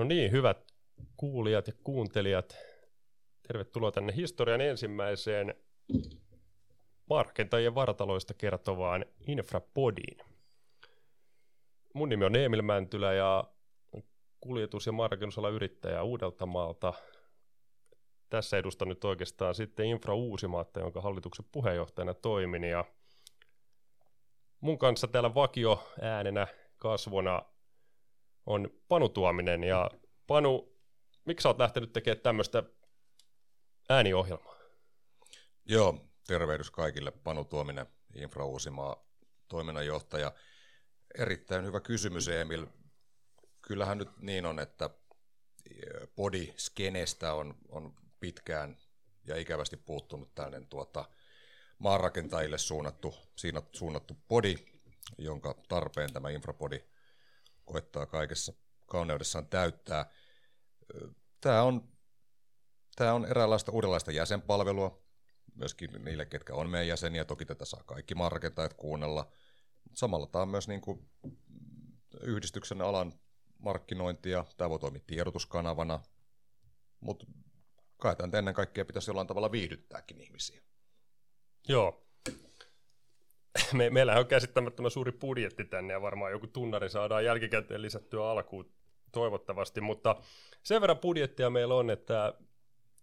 No niin, hyvät kuulijat ja kuuntelijat, tervetuloa tänne historian ensimmäiseen markentajien vartaloista kertovaan Infrapodiin. Mun nimi on Emil Mäntylä ja kuljetus- ja markennusala yrittäjä Uudeltamaalta. Tässä edustan nyt oikeastaan sitten Infra Uusimaatta, jonka hallituksen puheenjohtajana toimin. Ja mun kanssa täällä vakio äänenä kasvona on Panu Tuominen. Ja Panu, miksi oot lähtenyt tekemään tämmöistä ääniohjelmaa? Joo, tervehdys kaikille. Panu Tuominen, Infra Uusimaa toiminnanjohtaja. Erittäin hyvä kysymys, Emil. Kyllähän nyt niin on, että bodyskenestä on, on pitkään ja ikävästi puuttunut tällainen tuota, maanrakentajille suunnattu, siinä suunnattu podi, jonka tarpeen tämä infrapodi koettaa kaikessa kauneudessaan täyttää. Tämä on, tämä on eräänlaista uudenlaista jäsenpalvelua, myöskin niille, ketkä on meidän jäseniä. Toki tätä saa kaikki maanrakentajat kuunnella. Samalla tämä on myös niin kuin yhdistyksen alan markkinointia. Tämä voi toimia tiedotuskanavana, mutta kai tämän ennen kaikkea pitäisi jollain tavalla viihdyttääkin ihmisiä. Joo. Me, meillä on käsittämättömän suuri budjetti tänne ja varmaan joku tunnari saadaan jälkikäteen lisättyä alkuun toivottavasti, mutta sen verran budjettia meillä on, että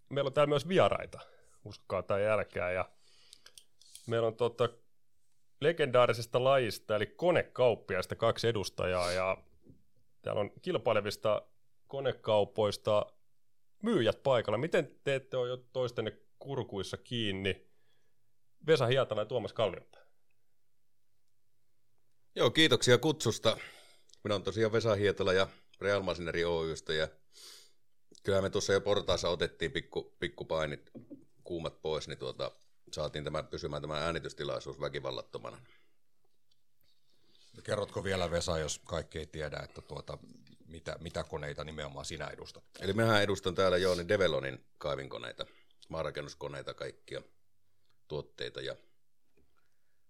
meillä on täällä myös vieraita, uskokaa tai älkää, ja meillä on tota, legendaarisesta lajista, eli konekauppiaista kaksi edustajaa, ja täällä on kilpailevista konekaupoista myyjät paikalla. Miten te ette ole jo toistenne kurkuissa kiinni? Vesa Hietala ja Tuomas Kallionpää. Joo, kiitoksia kutsusta. Minä olen tosiaan Vesa Hietala ja Real Masineri Oystä ja kyllä me tuossa jo portaassa otettiin pikku, pikkupainit kuumat pois, niin tuota, saatiin tämä, pysymään tämä äänitystilaisuus väkivallattomana. Kerrotko vielä Vesa, jos kaikki ei tiedä, että tuota, mitä, mitä koneita nimenomaan sinä edustat? Eli mehän edustan täällä Jooni Develonin kaivinkoneita, maanrakennuskoneita, kaikkia tuotteita ja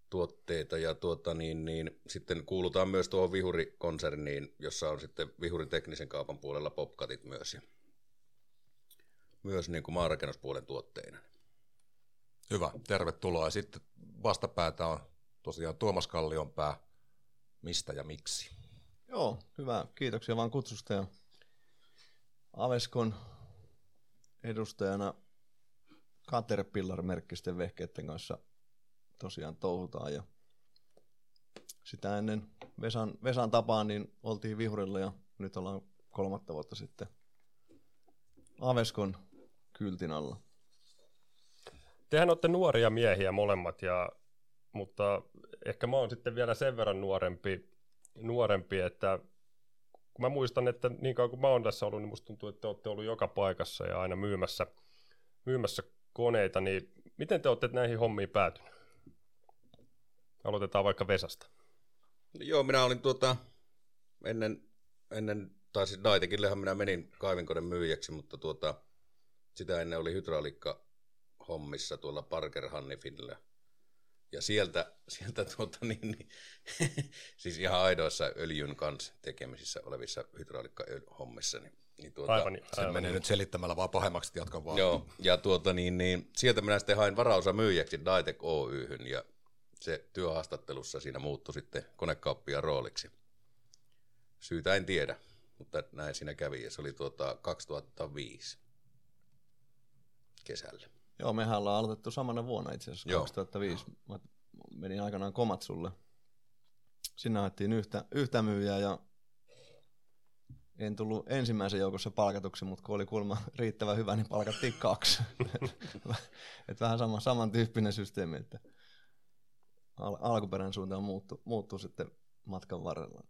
tuotteita ja tuota, niin, niin, sitten kuulutaan myös tuohon Vihuri-konserniin, jossa on sitten Vihurin teknisen kaupan puolella popkatit myös ja myös niin kuin maanrakennuspuolen tuotteina. Hyvä, tervetuloa. Ja sitten vastapäätä on tosiaan Tuomas Kallionpää. Mistä ja miksi? Joo, hyvä. Kiitoksia vaan kutsusta ja Aveskon edustajana Caterpillar-merkkisten vehkeiden kanssa tosiaan touhutaan ja sitä ennen Vesan, Vesan tapaan niin oltiin Vihurilla ja nyt ollaan kolmatta vuotta sitten Aveskon kyltin alla. Tehän olette nuoria miehiä molemmat, ja, mutta ehkä mä oon sitten vielä sen verran nuorempi, nuorempi, että kun mä muistan, että niin kauan kuin mä oon tässä ollut, niin musta tuntuu, että te olette ollut joka paikassa ja aina myymässä, myymässä koneita, niin miten te olette näihin hommiin päätynyt? Aloitetaan vaikka Vesasta. Joo, minä olin tuota, ennen, ennen tai siis Daitekillehän minä menin kaivinkoneen myyjäksi, mutta tuota, sitä ennen oli hydrauliikka hommissa tuolla Parker Hannifillä. Ja sieltä, sieltä tuota, niin, niin, siis ihan aidoissa öljyn kanssa tekemisissä olevissa hydrauliikka-hommissa. Niin, niin tuota, aivan, aivan. Se menee nyt selittämällä vaan pahemmaksi, jatka vaan. Joo, ja tuota, niin, niin, sieltä minä sitten hain varausa myyjäksi Daitek Oyhyn, ja se työhaastattelussa siinä muuttui sitten konekauppia rooliksi. Syytä en tiedä, mutta näin siinä kävi, ja se oli tuota 2005 kesällä. Joo, mehän ollaan aloitettu samana vuonna itse asiassa, Joo. 2005. Mä menin aikanaan Komatsulle. Sinne haettiin yhtä, yhtä myyjää ja en tullut ensimmäisen joukossa palkatuksi, mutta kun oli kulma riittävän hyvä, niin palkattiin kaksi. Et vähän sama, samantyyppinen systeemi, että al- alkuperän suuntaan muuttu, muuttuu sitten matkan varrella.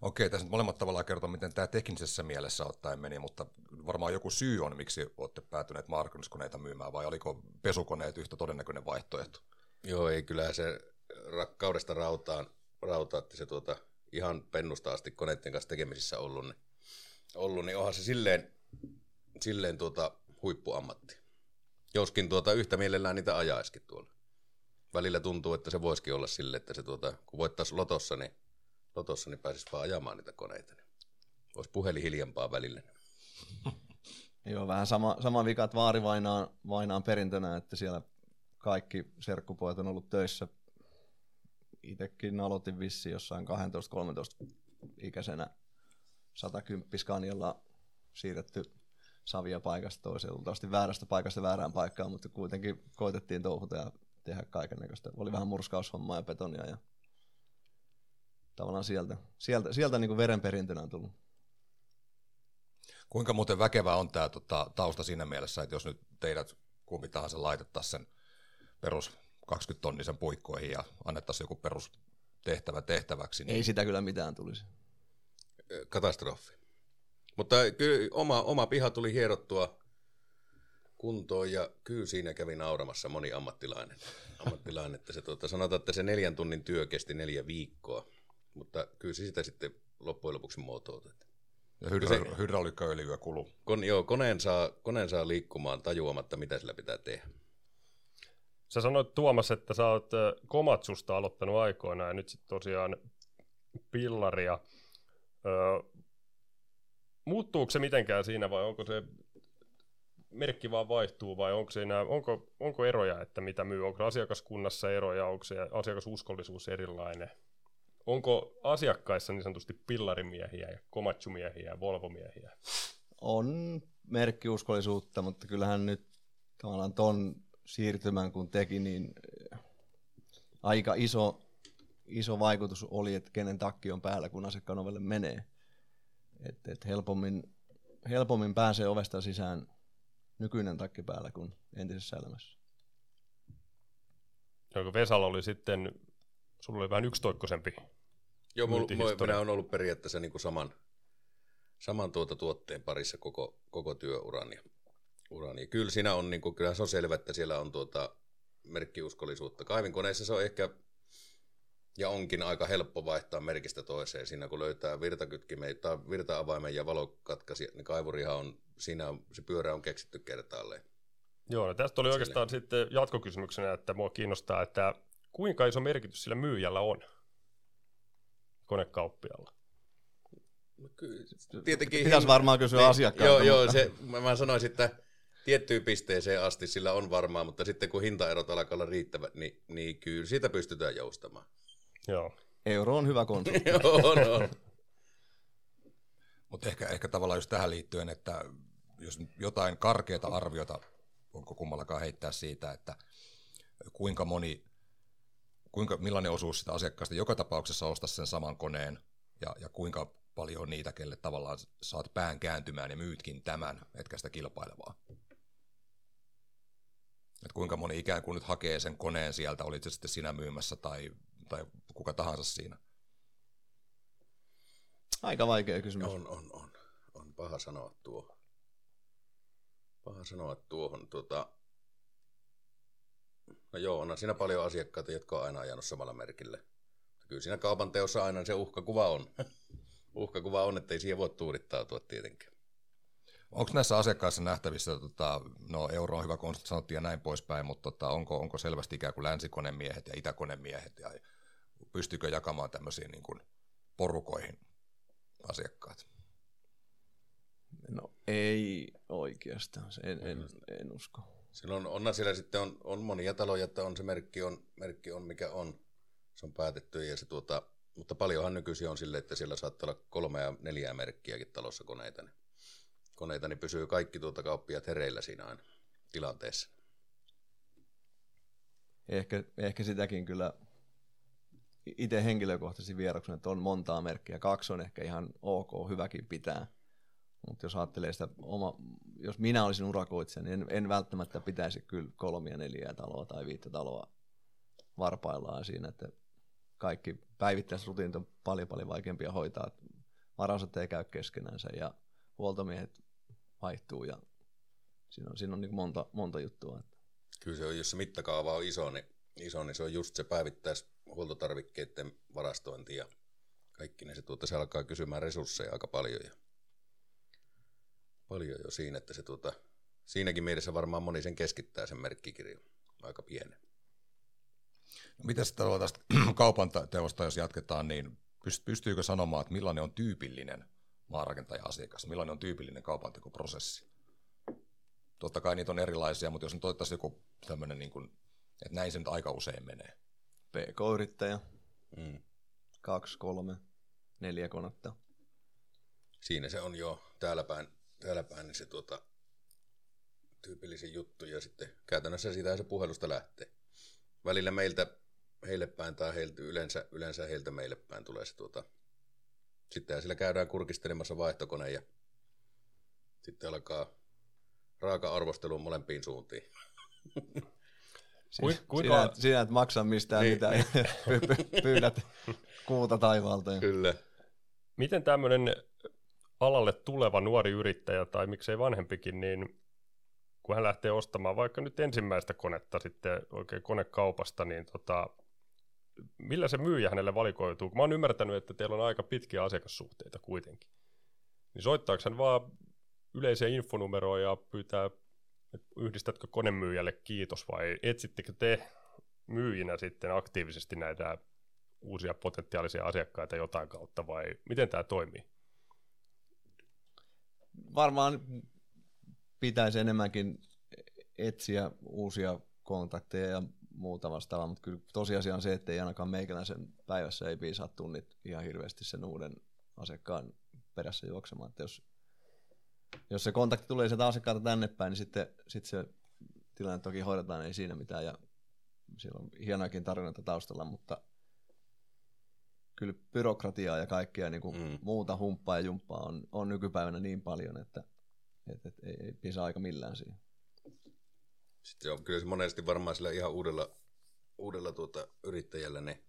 Okei, tässä nyt molemmat tavallaan kertoo, miten tämä teknisessä mielessä ottaen meni, mutta varmaan joku syy on, miksi olette päätyneet markkinoiskoneita myymään, vai oliko pesukoneet yhtä todennäköinen vaihtoehto? Joo, ei kyllä se rakkaudesta rautaan, rautaatti se tuota, ihan pennusta asti koneiden kanssa tekemisissä ollut, niin, ollut, niin onhan se silleen, silleen tuota huippuammatti. Joskin tuota yhtä mielellään niitä ajaiskin tuolla. Välillä tuntuu, että se voisikin olla sille, että se tuota, kun voittaisi lotossa, niin lotossa, niin pääsisi vaan ajamaan niitä koneita. Niin olisi puhelin hiljempaa välillä. Joo, vähän sama, sama vika, että vaari vainaan, vainaan perintönä, että siellä kaikki serkkupojat on ollut töissä. Itsekin aloitin vissi jossain 12-13 ikäisenä 110 Scanialla siirretty savia paikasta toiseen, luultavasti väärästä paikasta väärään paikkaan, mutta kuitenkin koitettiin touhuta ja tehdä kaiken näköistä. Oli vähän murskaushommaa ja betonia ja tavallaan sieltä, sieltä, sieltä niin kuin verenperintönä on tullut. Kuinka muuten väkevä on tämä tota, tausta siinä mielessä, että jos nyt teidät kumpi tahansa laitettaisiin sen perus 20 tonnisen puikkoihin ja annettaisiin joku perustehtävä tehtäväksi. Niin... Ei sitä kyllä mitään tulisi. Katastrofi. Mutta kyllä oma, oma piha tuli hierottua kuntoon ja kyllä siinä kävi nauramassa moni ammattilainen. ammattilainen että se, tuota, sanotaan, että se neljän tunnin työ kesti neljä viikkoa, mutta kyllä se sitä sitten loppujen lopuksi muotoutui. Ja hydra- hydrauliikkaöljyä kuluu. Kon, joo, koneen saa, koneen saa liikkumaan tajuamatta, mitä sillä pitää tehdä. Sä sanoit Tuomas, että sä oot Komatsusta aloittanut aikoinaan ja nyt sitten tosiaan pillaria. Öö, muuttuuko se mitenkään siinä vai onko se merkki vaan vaihtuu vai onko, siinä, onko, onko eroja, että mitä myy? Onko asiakaskunnassa eroja, onko se asiakasuskollisuus erilainen? Onko asiakkaissa niin sanotusti pillarimiehiä ja komatsumiehiä ja volvomiehiä? On merkkiuskollisuutta, mutta kyllähän nyt tavallaan ton siirtymän kun teki, niin aika iso, iso vaikutus oli, että kenen takki on päällä, kun asiakkaan ovelle menee. Et, et helpommin, helpommin pääsee ovesta sisään nykyinen takki päällä kuin entisessä elämässä. Onko Vesalla oli sitten, sulla oli vähän yksitoikkoisempi Joo, mulla, minä olen ollut periaatteessa niin kuin saman, saman tuota tuotteen parissa koko, koko työurani. Urani. Kyllä siinä on, niin kuin, kyllä se on selvä, että siellä on tuota merkkiuskollisuutta. Kaivinkoneissa se on ehkä ja onkin aika helppo vaihtaa merkistä toiseen. Siinä kun löytää virtakytkimen tai virta-avaimen ja valokatkaisi, niin kaivurihan on, siinä on, se pyörä on keksitty kertaalleen. Joo, no tästä oli oikeastaan Sille. sitten jatkokysymyksenä, että mua kiinnostaa, että kuinka iso merkitys sillä myyjällä on konekauppialla? No kyllä, tietenkin... Pitäisi varmaan kysyä niin, asiakkaalta. Joo, joo se, mä, mä sanoisin, että tiettyyn pisteeseen asti sillä on varmaa, mutta sitten kun hintaerot alkaa olla riittävät, niin, niin kyllä siitä pystytään joustamaan. Joo. Euro on hyvä konsultti. on, on. Mutta ehkä, ehkä tavallaan just tähän liittyen, että jos jotain karkeata arviota, onko kummallakaan heittää siitä, että kuinka moni, kuinka, millainen osuus sitä asiakkaasta joka tapauksessa ostaa sen saman koneen ja, ja kuinka paljon on niitä, kelle tavallaan saat pään kääntymään ja myytkin tämän, etkä sitä kilpailevaa. Et kuinka moni ikään kuin nyt hakee sen koneen sieltä, olit se sitten sinä myymässä tai tai kuka tahansa siinä? Aika vaikea kysymys. On, on, on. On paha sanoa tuo. Paha sanoa tuohon. Tuota... No joo, on siinä paljon asiakkaita, jotka on aina ajanut samalla merkillä. Kyllä siinä kaupan teossa aina se uhkakuva on. uhkakuva on, että ei siihen voi tuudittautua tietenkään. Onko näissä asiakkaissa nähtävissä, tota, no euro on hyvä konsepti sanottiin ja näin poispäin, mutta tota, onko, onko selvästi ikään kuin länsikonemiehet ja itäkonemiehet ja pystyykö jakamaan tämmöisiin niin kuin porukoihin asiakkaat? No ei oikeastaan, en, en, en usko. Silloin on, siellä sitten on, on monia taloja, että on se merkki on, merkki on mikä on. Se on päätetty ja se tuota, mutta paljonhan nykyisin on sille, että siellä saattaa olla kolme ja neljää merkkiäkin talossa koneita. Niin, koneita, niin pysyy kaikki tuota kauppia hereillä siinä aina tilanteessa. Ehkä, ehkä sitäkin kyllä itse henkilökohtaisesti vieroksun, että on montaa merkkiä. Kaksi on ehkä ihan ok, hyväkin pitää. Mutta jos ajattelee sitä oma, jos minä olisin urakoitsija, niin en, en välttämättä pitäisi kyllä kolmia, neljää taloa tai viittä taloa varpaillaan siinä, että kaikki päivittäisrutiinit on paljon paljon vaikeampia hoitaa. Varausat ei käy keskenänsä ja huoltomiehet vaihtuu ja siinä on, siinä on niin monta, monta juttua. Kyllä se on, jos se mittakaava on iso, niin, iso, niin se on just se päivittäis huoltotarvikkeiden varastointi ja kaikki, niin se, tuota, se alkaa kysymään resursseja aika paljon. Ja paljon jo siinä, että se tuota, siinäkin mielessä varmaan moni sen keskittää sen merkkikirjan aika pienen. No, Miten tästä kaupan teosta, jos jatketaan, niin pystyykö sanomaan, että millainen on tyypillinen maarakentaja-asiakas? Millainen on tyypillinen kaupantekoprosessi? Totta kai niitä on erilaisia, mutta jos nyt otettaisiin joku tämmöinen, niin kuin, että näin se nyt aika usein menee. PK-yrittäjä, Mm. kaksi, kolme, neljä konetta. Siinä se on jo täällä päin, täällä päin niin se tuota, tyypillisin juttu ja sitten käytännössä siitä se puhelusta lähtee. Välillä meiltä heille päin tai heiltä, yleensä, yleensä heiltä meille päin tulee se tuota, sitten sillä käydään kurkistelemassa vaihtokone ja sitten alkaa raaka arvostelu molempiin suuntiin. Siis kuinka- Sinä, et- sinä et maksa mistään Niin, mitään, py- py- pyydät kuuta taivaalta. Ja... Kyllä. Miten tämmöinen alalle tuleva nuori yrittäjä tai miksei vanhempikin, niin kun hän lähtee ostamaan vaikka nyt ensimmäistä konetta sitten oikein konekaupasta, niin tota, millä se myyjä hänelle valikoituu? Mä oon ymmärtänyt, että teillä on aika pitkiä asiakassuhteita kuitenkin. Niin soittaako hän vaan yleiseen infonumeroon ja pyytää, yhdistätkö konemyyjälle kiitos vai etsittekö te myyjinä sitten aktiivisesti näitä uusia potentiaalisia asiakkaita jotain kautta vai miten tämä toimii? Varmaan pitäisi enemmänkin etsiä uusia kontakteja ja muuta vastaavaa, mutta kyllä tosiasia on se, että ei ainakaan meikäläisen päivässä ei piisaa tunnit ihan hirveästi sen uuden asiakkaan perässä juoksemaan. Että jos, jos se kontakti tulee sieltä asiakkaalta tänne päin, niin sitten, sitten se tilanne toki hoidetaan, ei siinä mitään, ja siellä on hienoakin tarinoita taustalla, mutta kyllä byrokratiaa ja kaikkea niin kuin Mm. muuta humppaa ja jumppaa on, on nykypäivänä niin paljon, että et, et, ei, ei pisa aika millään siihen. Sitten on kyllä se monesti varmaan sillä ihan uudella, uudella tuota yrittäjällä ne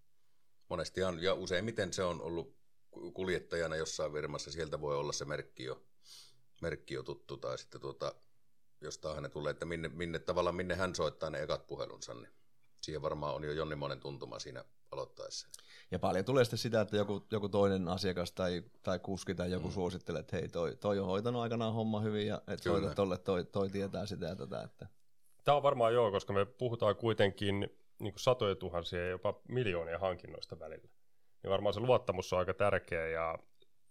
monesti on, ja useimmiten se on ollut ku- kuljettajana jossain firmassa, sieltä voi olla se merkki jo, merkki jo tuttu, tai sitten tuota, jostain ne tulee, että minne, minne tavallaan minne hän soittaa ne ekat puhelunsa, niin siihen varmaan on jo jonnimonen tuntuma siinä aloittaessa. Ja paljon tulee sitten sitä, että joku, joku toinen asiakas tai, tai kuski tai joku mm. suosittelee, että hei, toi, toi on hoitanut aikanaan homma hyvin ja että Kyllä. soita tolle, toi, toi tietää sitä ja tätä. Että. Tämä on varmaan joo, koska me puhutaan kuitenkin niin kuin satoja tuhansia ja jopa miljoonia hankinnoista välillä. Niin varmaan se luottamus on aika tärkeä ja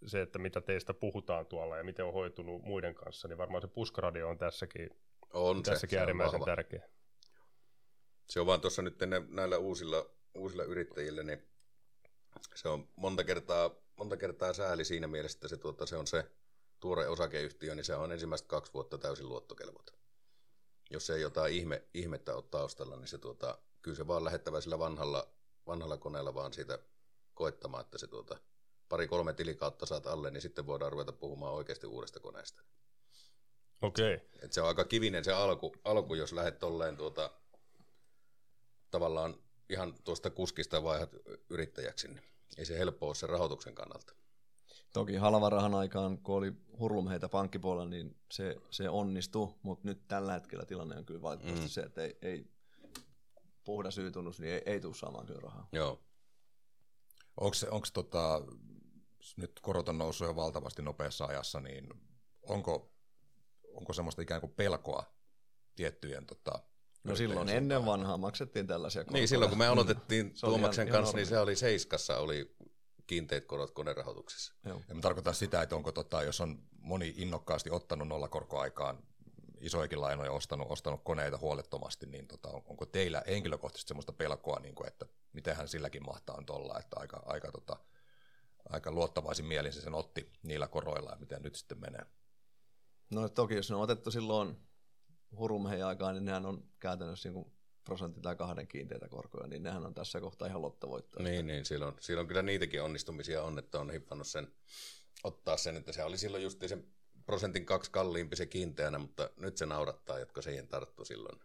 se, että mitä teistä puhutaan tuolla ja miten on hoitunut muiden kanssa, niin varmaan se puskaradio on tässäkin, On se, tässäkin se on äärimmäisen vahva. tärkeä. Se on vaan tuossa nyt näillä uusilla, uusilla yrittäjillä, niin se on monta kertaa, monta kertaa sääli siinä mielessä, että se, tuota, se on se tuore osakeyhtiö, niin se on ensimmäistä kaksi vuotta täysin luottokelvoton. Jos ei jotain ihme, ihmettä ole taustalla, niin se tuota, kyllä se vaan lähettävä sillä vanhalla, vanhalla koneella vaan siitä koettamaan, että se tuota, pari-kolme tilikautta saat alle, niin sitten voidaan ruveta puhumaan oikeasti uudesta koneesta. Okei. Okay. Et se on aika kivinen se alku, alku jos lähdet tolleen tuota, tavallaan ihan tuosta kuskista vaihdat yrittäjäksi, niin ei se helppo ole sen rahoituksen kannalta. Toki halvan rahan aikaan, kun oli hurlumheitä pankkipuolella, niin se, se onnistui, mutta nyt tällä hetkellä tilanne on kyllä valitettavasti Mm. se, että ei, ei puhdas syytunnus, niin ei, ei tule saamaan kyllä rahaa. Joo. Onko se, onko tota, nyt korot on noussut jo valtavasti nopeassa ajassa, niin onko, onko semmoista ikään kuin pelkoa tiettyjen tota, No silloin ennen vanhaa maksettiin tällaisia korkoja. Niin silloin kun me aloitettiin oli Tuomaksen ihan- ihan kanssa, niin se oli Seiskassa oli kiinteät korot konerahoituksessa. Joo. Ja mä tarkoitan sitä, että onko tota, jos on moni innokkaasti ottanut nollakorkoaikaan isoikin lainoja ostanut, ostanut koneita huolettomasti, niin tota, on- onko teillä henkilökohtaisesti semmoista pelkoa, niin kuin, että mitenhän silläkin mahtaa nyt olla, että aika, aika, tota, aika luottavaisin mielin se sen otti niillä koroilla ja miten nyt sitten menee. No toki jos ne on otettu silloin hurumheen aikaan, niin nehän on käytännössä niin prosentti tai kahden kiinteitä korkoja, niin nehän on tässä kohtaa ihan lottovoittoja. Niin, niin silloin, silloin kyllä niitäkin onnistumisia on, että on hippannut sen, ottaa sen, että se oli silloin just sen prosentin kaksi kalliimpi se kiinteänä, mutta nyt se naurattaa, jotka siihen tarttu silloin.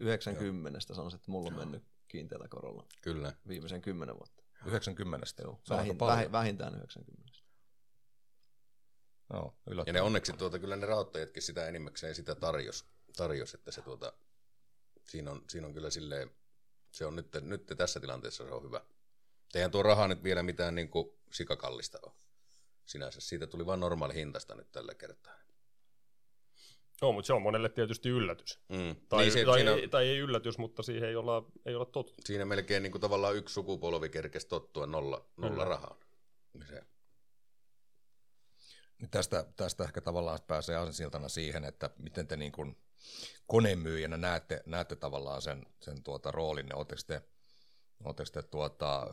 90 sanoisin, että mulla on mennyt kiinteällä korolla Kyllä. viimeisen kymmenen vuotta. 90. Joo, on vähin, paljon. vähin, vähintään 90. Joo, Ja ne onneksi tuota, kyllä ne rahoittajatkin sitä enimmäkseen sitä tarjos, tarjos että se tuota, siinä on, siinä on kyllä silleen, se on nyt, nyt tässä tilanteessa se on hyvä. Eihän tuo raha nyt vielä mitään niin kuin sikakallista ole. Sinänsä siitä tuli vain normaali hintasta nyt tällä kertaa. Joo, mutta se on monelle tietysti yllätys. Mm. Tai, niin se, tai, siinä, ei, tai ei yllätys, mutta siihen ei olla, ei olla totuttu. siinä melkein niin kuin tavallaan yksi sukupolvi kerkesi tottua nolla, nolla rahaan. Niin Se, Tästä, tästä ehkä tavallaan pääsee asensiltana siihen, että miten te niin kuin konemyyjänä näette, näette tavallaan sen, sen tuota roolin. Oletteko te, oletteko te tuota,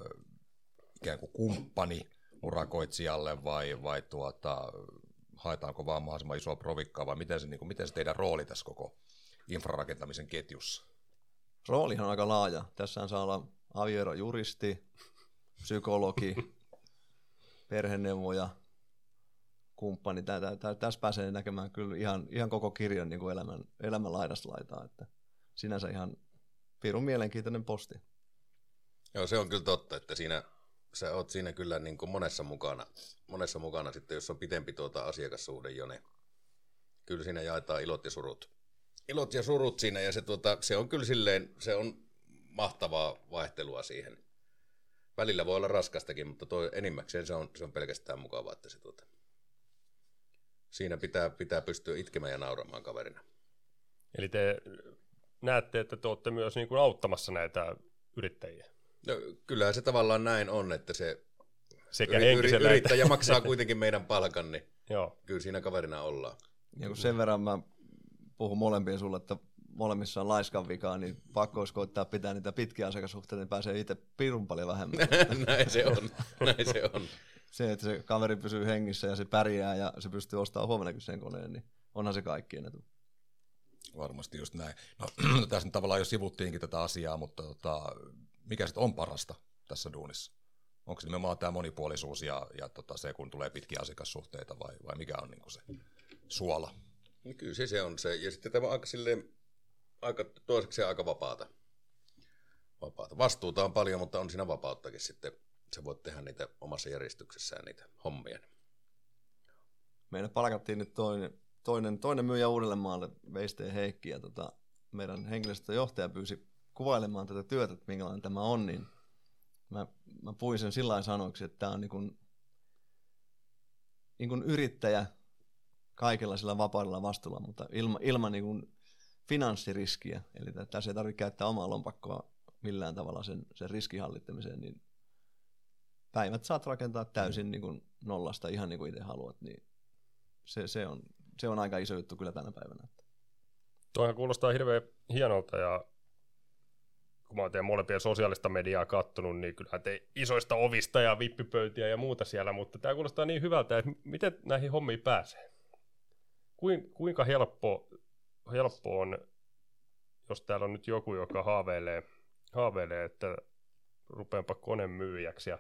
ikään kuin kumppani urakoitsijalle vai, vai tuota, haetaanko vaan mahdollisimman isoa provikkaa vai miten se, niin kuin, miten se teidän rooli tässä koko infrarakentamisen ketjussa? Roolihan on aika laaja. Tässä saa olla avioerojuristi, psykologi, perheneuvoja, kumppani. Tässä pääsee näkemään kyllä ihan, ihan koko kirjan niin kuin elämän, elämän laidasta laitaa. Että sinänsä ihan pirun mielenkiintoinen posti. Joo, se on kyllä totta, että siinä, sä oot siinä kyllä niin kuin monessa mukana. Monessa mukana sitten, jos on pitempi tuota asiakassuhde jo, niin kyllä siinä jaetaan ilot ja surut. Ilot ja surut siinä, ja se, tuota, se on kyllä silleen, se on mahtavaa vaihtelua siihen. Välillä voi olla raskastakin, mutta toi enimmäkseen se on, se on pelkästään mukavaa, että se tuota, siinä pitää, pitää pystyä itkemään ja nauramaan kaverina. Eli te näette, että te olette myös niin kuin auttamassa näitä yrittäjiä. No, kyllähän se tavallaan näin on, että se Sekä yri, yri, yrittäjä maksaa kuitenkin meidän palkan, niin Joo. kyllä siinä kaverina ollaan. Ja kun sen verran mä puhun molempien sulle, että molemmissa on laiskan vikaa, niin pakko olisi koittaa pitää niitä pitkiä asiakassuhteita, niin pääsee itse pirun paljon vähemmän. näin se on, näin se on. se, että se kaveri pysyy hengissä ja se pärjää ja se pystyy ostamaan huomennakin sen koneen, niin onhan se kaikkien etu. Varmasti just näin. No, tässä nyt tavallaan jo sivuttiinkin tätä asiaa, mutta tota, mikä sitten on parasta tässä duunissa? Onko se nimenomaan tämä monipuolisuus ja, ja tota se, kun tulee pitkiä asiakassuhteita vai, vai mikä on niinku se suola? No kyllä se, se on se. Ja sitten tämä on aika, silleen, aika toiseksi aika vapaata. vapaata. Vastuuta on paljon, mutta on siinä vapauttakin sitten. Sä voit tehdä niitä omassa järjestyksessään niitä hommia. Meidän palkattiin nyt toinen, toinen, toinen myyjä Uudellemaalle, Veisteen Heikki, ja tota, meidän henkilöstöjohtaja pyysi kuvailemaan tätä työtä, että minkälainen tämä on, niin mä, mä puin sen sillä sanoiksi, että tämä on niin kuin, niin kuin yrittäjä kaikilla sillä vapaudella vastuulla, mutta ilman, ilman niin kuin finanssiriskiä. Eli tässä ei tarvitse käyttää omaa lompakkoa millään tavalla sen, sen riskihallittamiseen, niin päivät saat rakentaa täysin niin kuin nollasta ihan niin kuin itse haluat, niin se, se, on, se on aika iso juttu kyllä tänä päivänä. Tuohan kuulostaa hirveän hienolta ja kun mä oon teidän molempien sosiaalista mediaa kattonut, niin kyllähän te isoista ovista ja vippipöytiä ja muuta siellä, mutta tämä kuulostaa niin hyvältä, että miten näihin hommiin pääsee? Kuinka helppo, helppo on, jos täällä on nyt joku, joka haaveilee, haaveilee että rupeanpa konemyyjäksi ja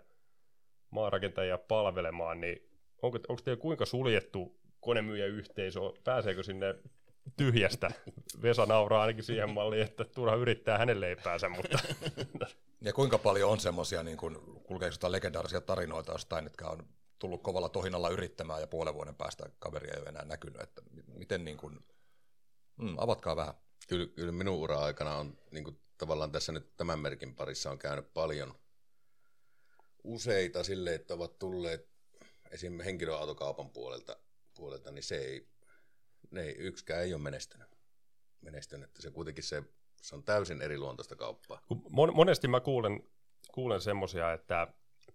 maanrakentajia palvelemaan, niin onko, onko teillä kuinka suljettu konemyyjäyhteisö, pääseekö sinne tyhjästä. Vesa nauraa ainakin siihen malliin, että turha yrittää hänelle ei pääse, mutta... Ja kuinka paljon on semmoisia, niin kun, kulkeeko sitä legendaarisia tarinoita jostain, jotka on tullut kovalla tohinalla yrittämään ja puolen vuoden päästä kaveria ei ole enää näkynyt, että miten niin kuin, mm, avatkaa vähän. Kyllä, kyllä minun ura-aikana on niin kuin, tavallaan tässä nyt tämän merkin parissa on käynyt paljon useita sille, että ovat tulleet esim. henkilöautokaupan puolelta, puolelta niin se ei ne ei, yksikään ei ole menestynyt. menestynyt. Se kuitenkin se, se on täysin eri luontoista kauppaa. Mon, monesti mä kuulen, kuulen semmoisia, että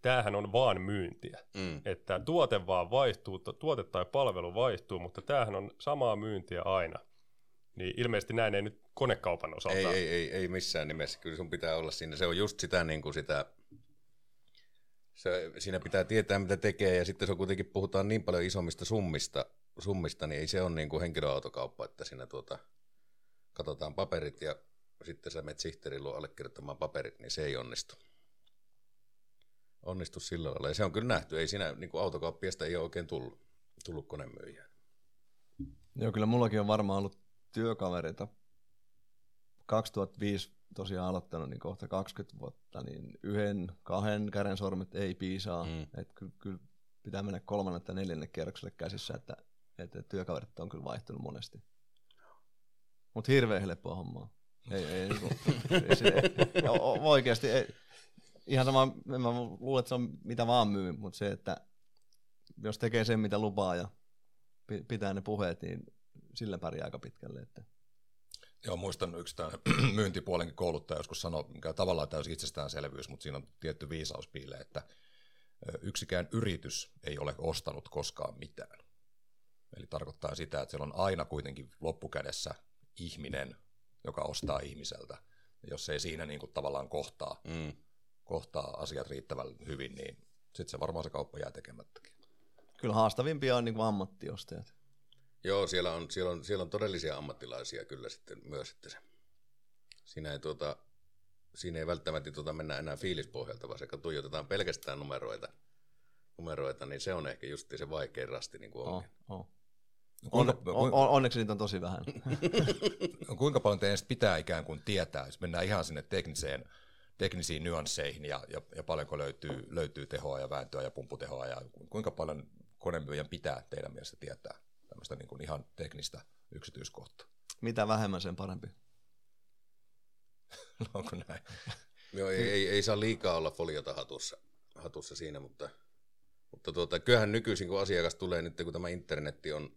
tämähän on vaan myyntiä. Mm. Että tuote vaan vaihtuu, tuote tai palvelu vaihtuu, mutta tämähän on samaa myyntiä aina. Niin ilmeisesti näin ei nyt konekaupan osalta. Ei, ei, ei, ei missään nimessä. Kyllä sun pitää olla siinä. Se on just sitä, niin kuin sitä se, siinä pitää tietää, mitä tekee, ja sitten se on kuitenkin, puhutaan niin paljon isommista summista, summista, niin ei se ole niin kuin henkilöautokauppa, että siinä tuota, katsotaan paperit ja sitten sä menet sihteerin luo allekirjoittamaan paperit, niin se ei onnistu. Onnistu sillä lailla. Ja se on kyllä nähty. Ei siinä niin kuin autokauppiasta ei ole oikein tullut, tullut konemyyjää. Joo, kyllä mullakin on varmaan ollut työkavereita. 2005 tosiaan aloittanut niin kohta 20 vuotta, niin yhden, kahden käden sormet ei piisaa. Mm. Että kyllä, kyllä pitää mennä kolmannen tai neljännen kierrokselle käsissä, että että työkaverit on kyllä vaihtunut monesti. Mutta hirveän helppoa hommaa. Ei, ei, niinku, ei, se, ei, oikeasti ei, ihan sama, mä luulen, että se on mitä vaan myy, mutta se, että jos tekee sen, mitä lupaa ja pitää ne puheet, niin sillä pärjää aika pitkälle. Että. Joo, muistan yksi myyntipuolenkin kouluttaja joskus sanoi, mikä tavallaan täysin itsestäänselvyys, mutta siinä on tietty viisauspiile, että yksikään yritys ei ole ostanut koskaan mitään. Eli tarkoittaa sitä, että siellä on aina kuitenkin loppukädessä ihminen, joka ostaa ihmiseltä. Ja jos ei siinä niin kuin tavallaan kohtaa, Mm. kohtaa asiat riittävän hyvin, niin sitten se varmaan se kauppa jää tekemättäkin. Kyllä haastavimpia on niin kuin ammattiostajat. Joo, siellä on, siellä, on, siellä on todellisia ammattilaisia kyllä sitten myös, että se, siinä ei, tuota, siinä ei välttämättä tuota mennä enää fiilispohjalta, vaan se tuijotetaan pelkästään numeroita, numeroita, niin se on ehkä just se vaikein rasti niin kuin Oh, onkin. oh. On, kuinka, on, on, onneksi niitä on tosi vähän. kuinka paljon teidän pitää ikään kuin tietää, jos mennään ihan sinne tekniseen, teknisiin nyansseihin ja, ja, ja paljonko löytyy, löytyy tehoa ja vääntöä ja pumputehoa ja kuinka paljon konemyyjän pitää teidän mielestä tietää tämmöistä niin kuin ihan teknistä yksityiskohtaa? Mitä vähemmän sen parempi. No, onko näin? Joo, ei, ei, ei saa liikaa olla foliota hatussa, hatussa siinä, mutta, mutta tuota, kyllähän nykyisin, kun asiakas tulee nyt, kun tämä internetti on,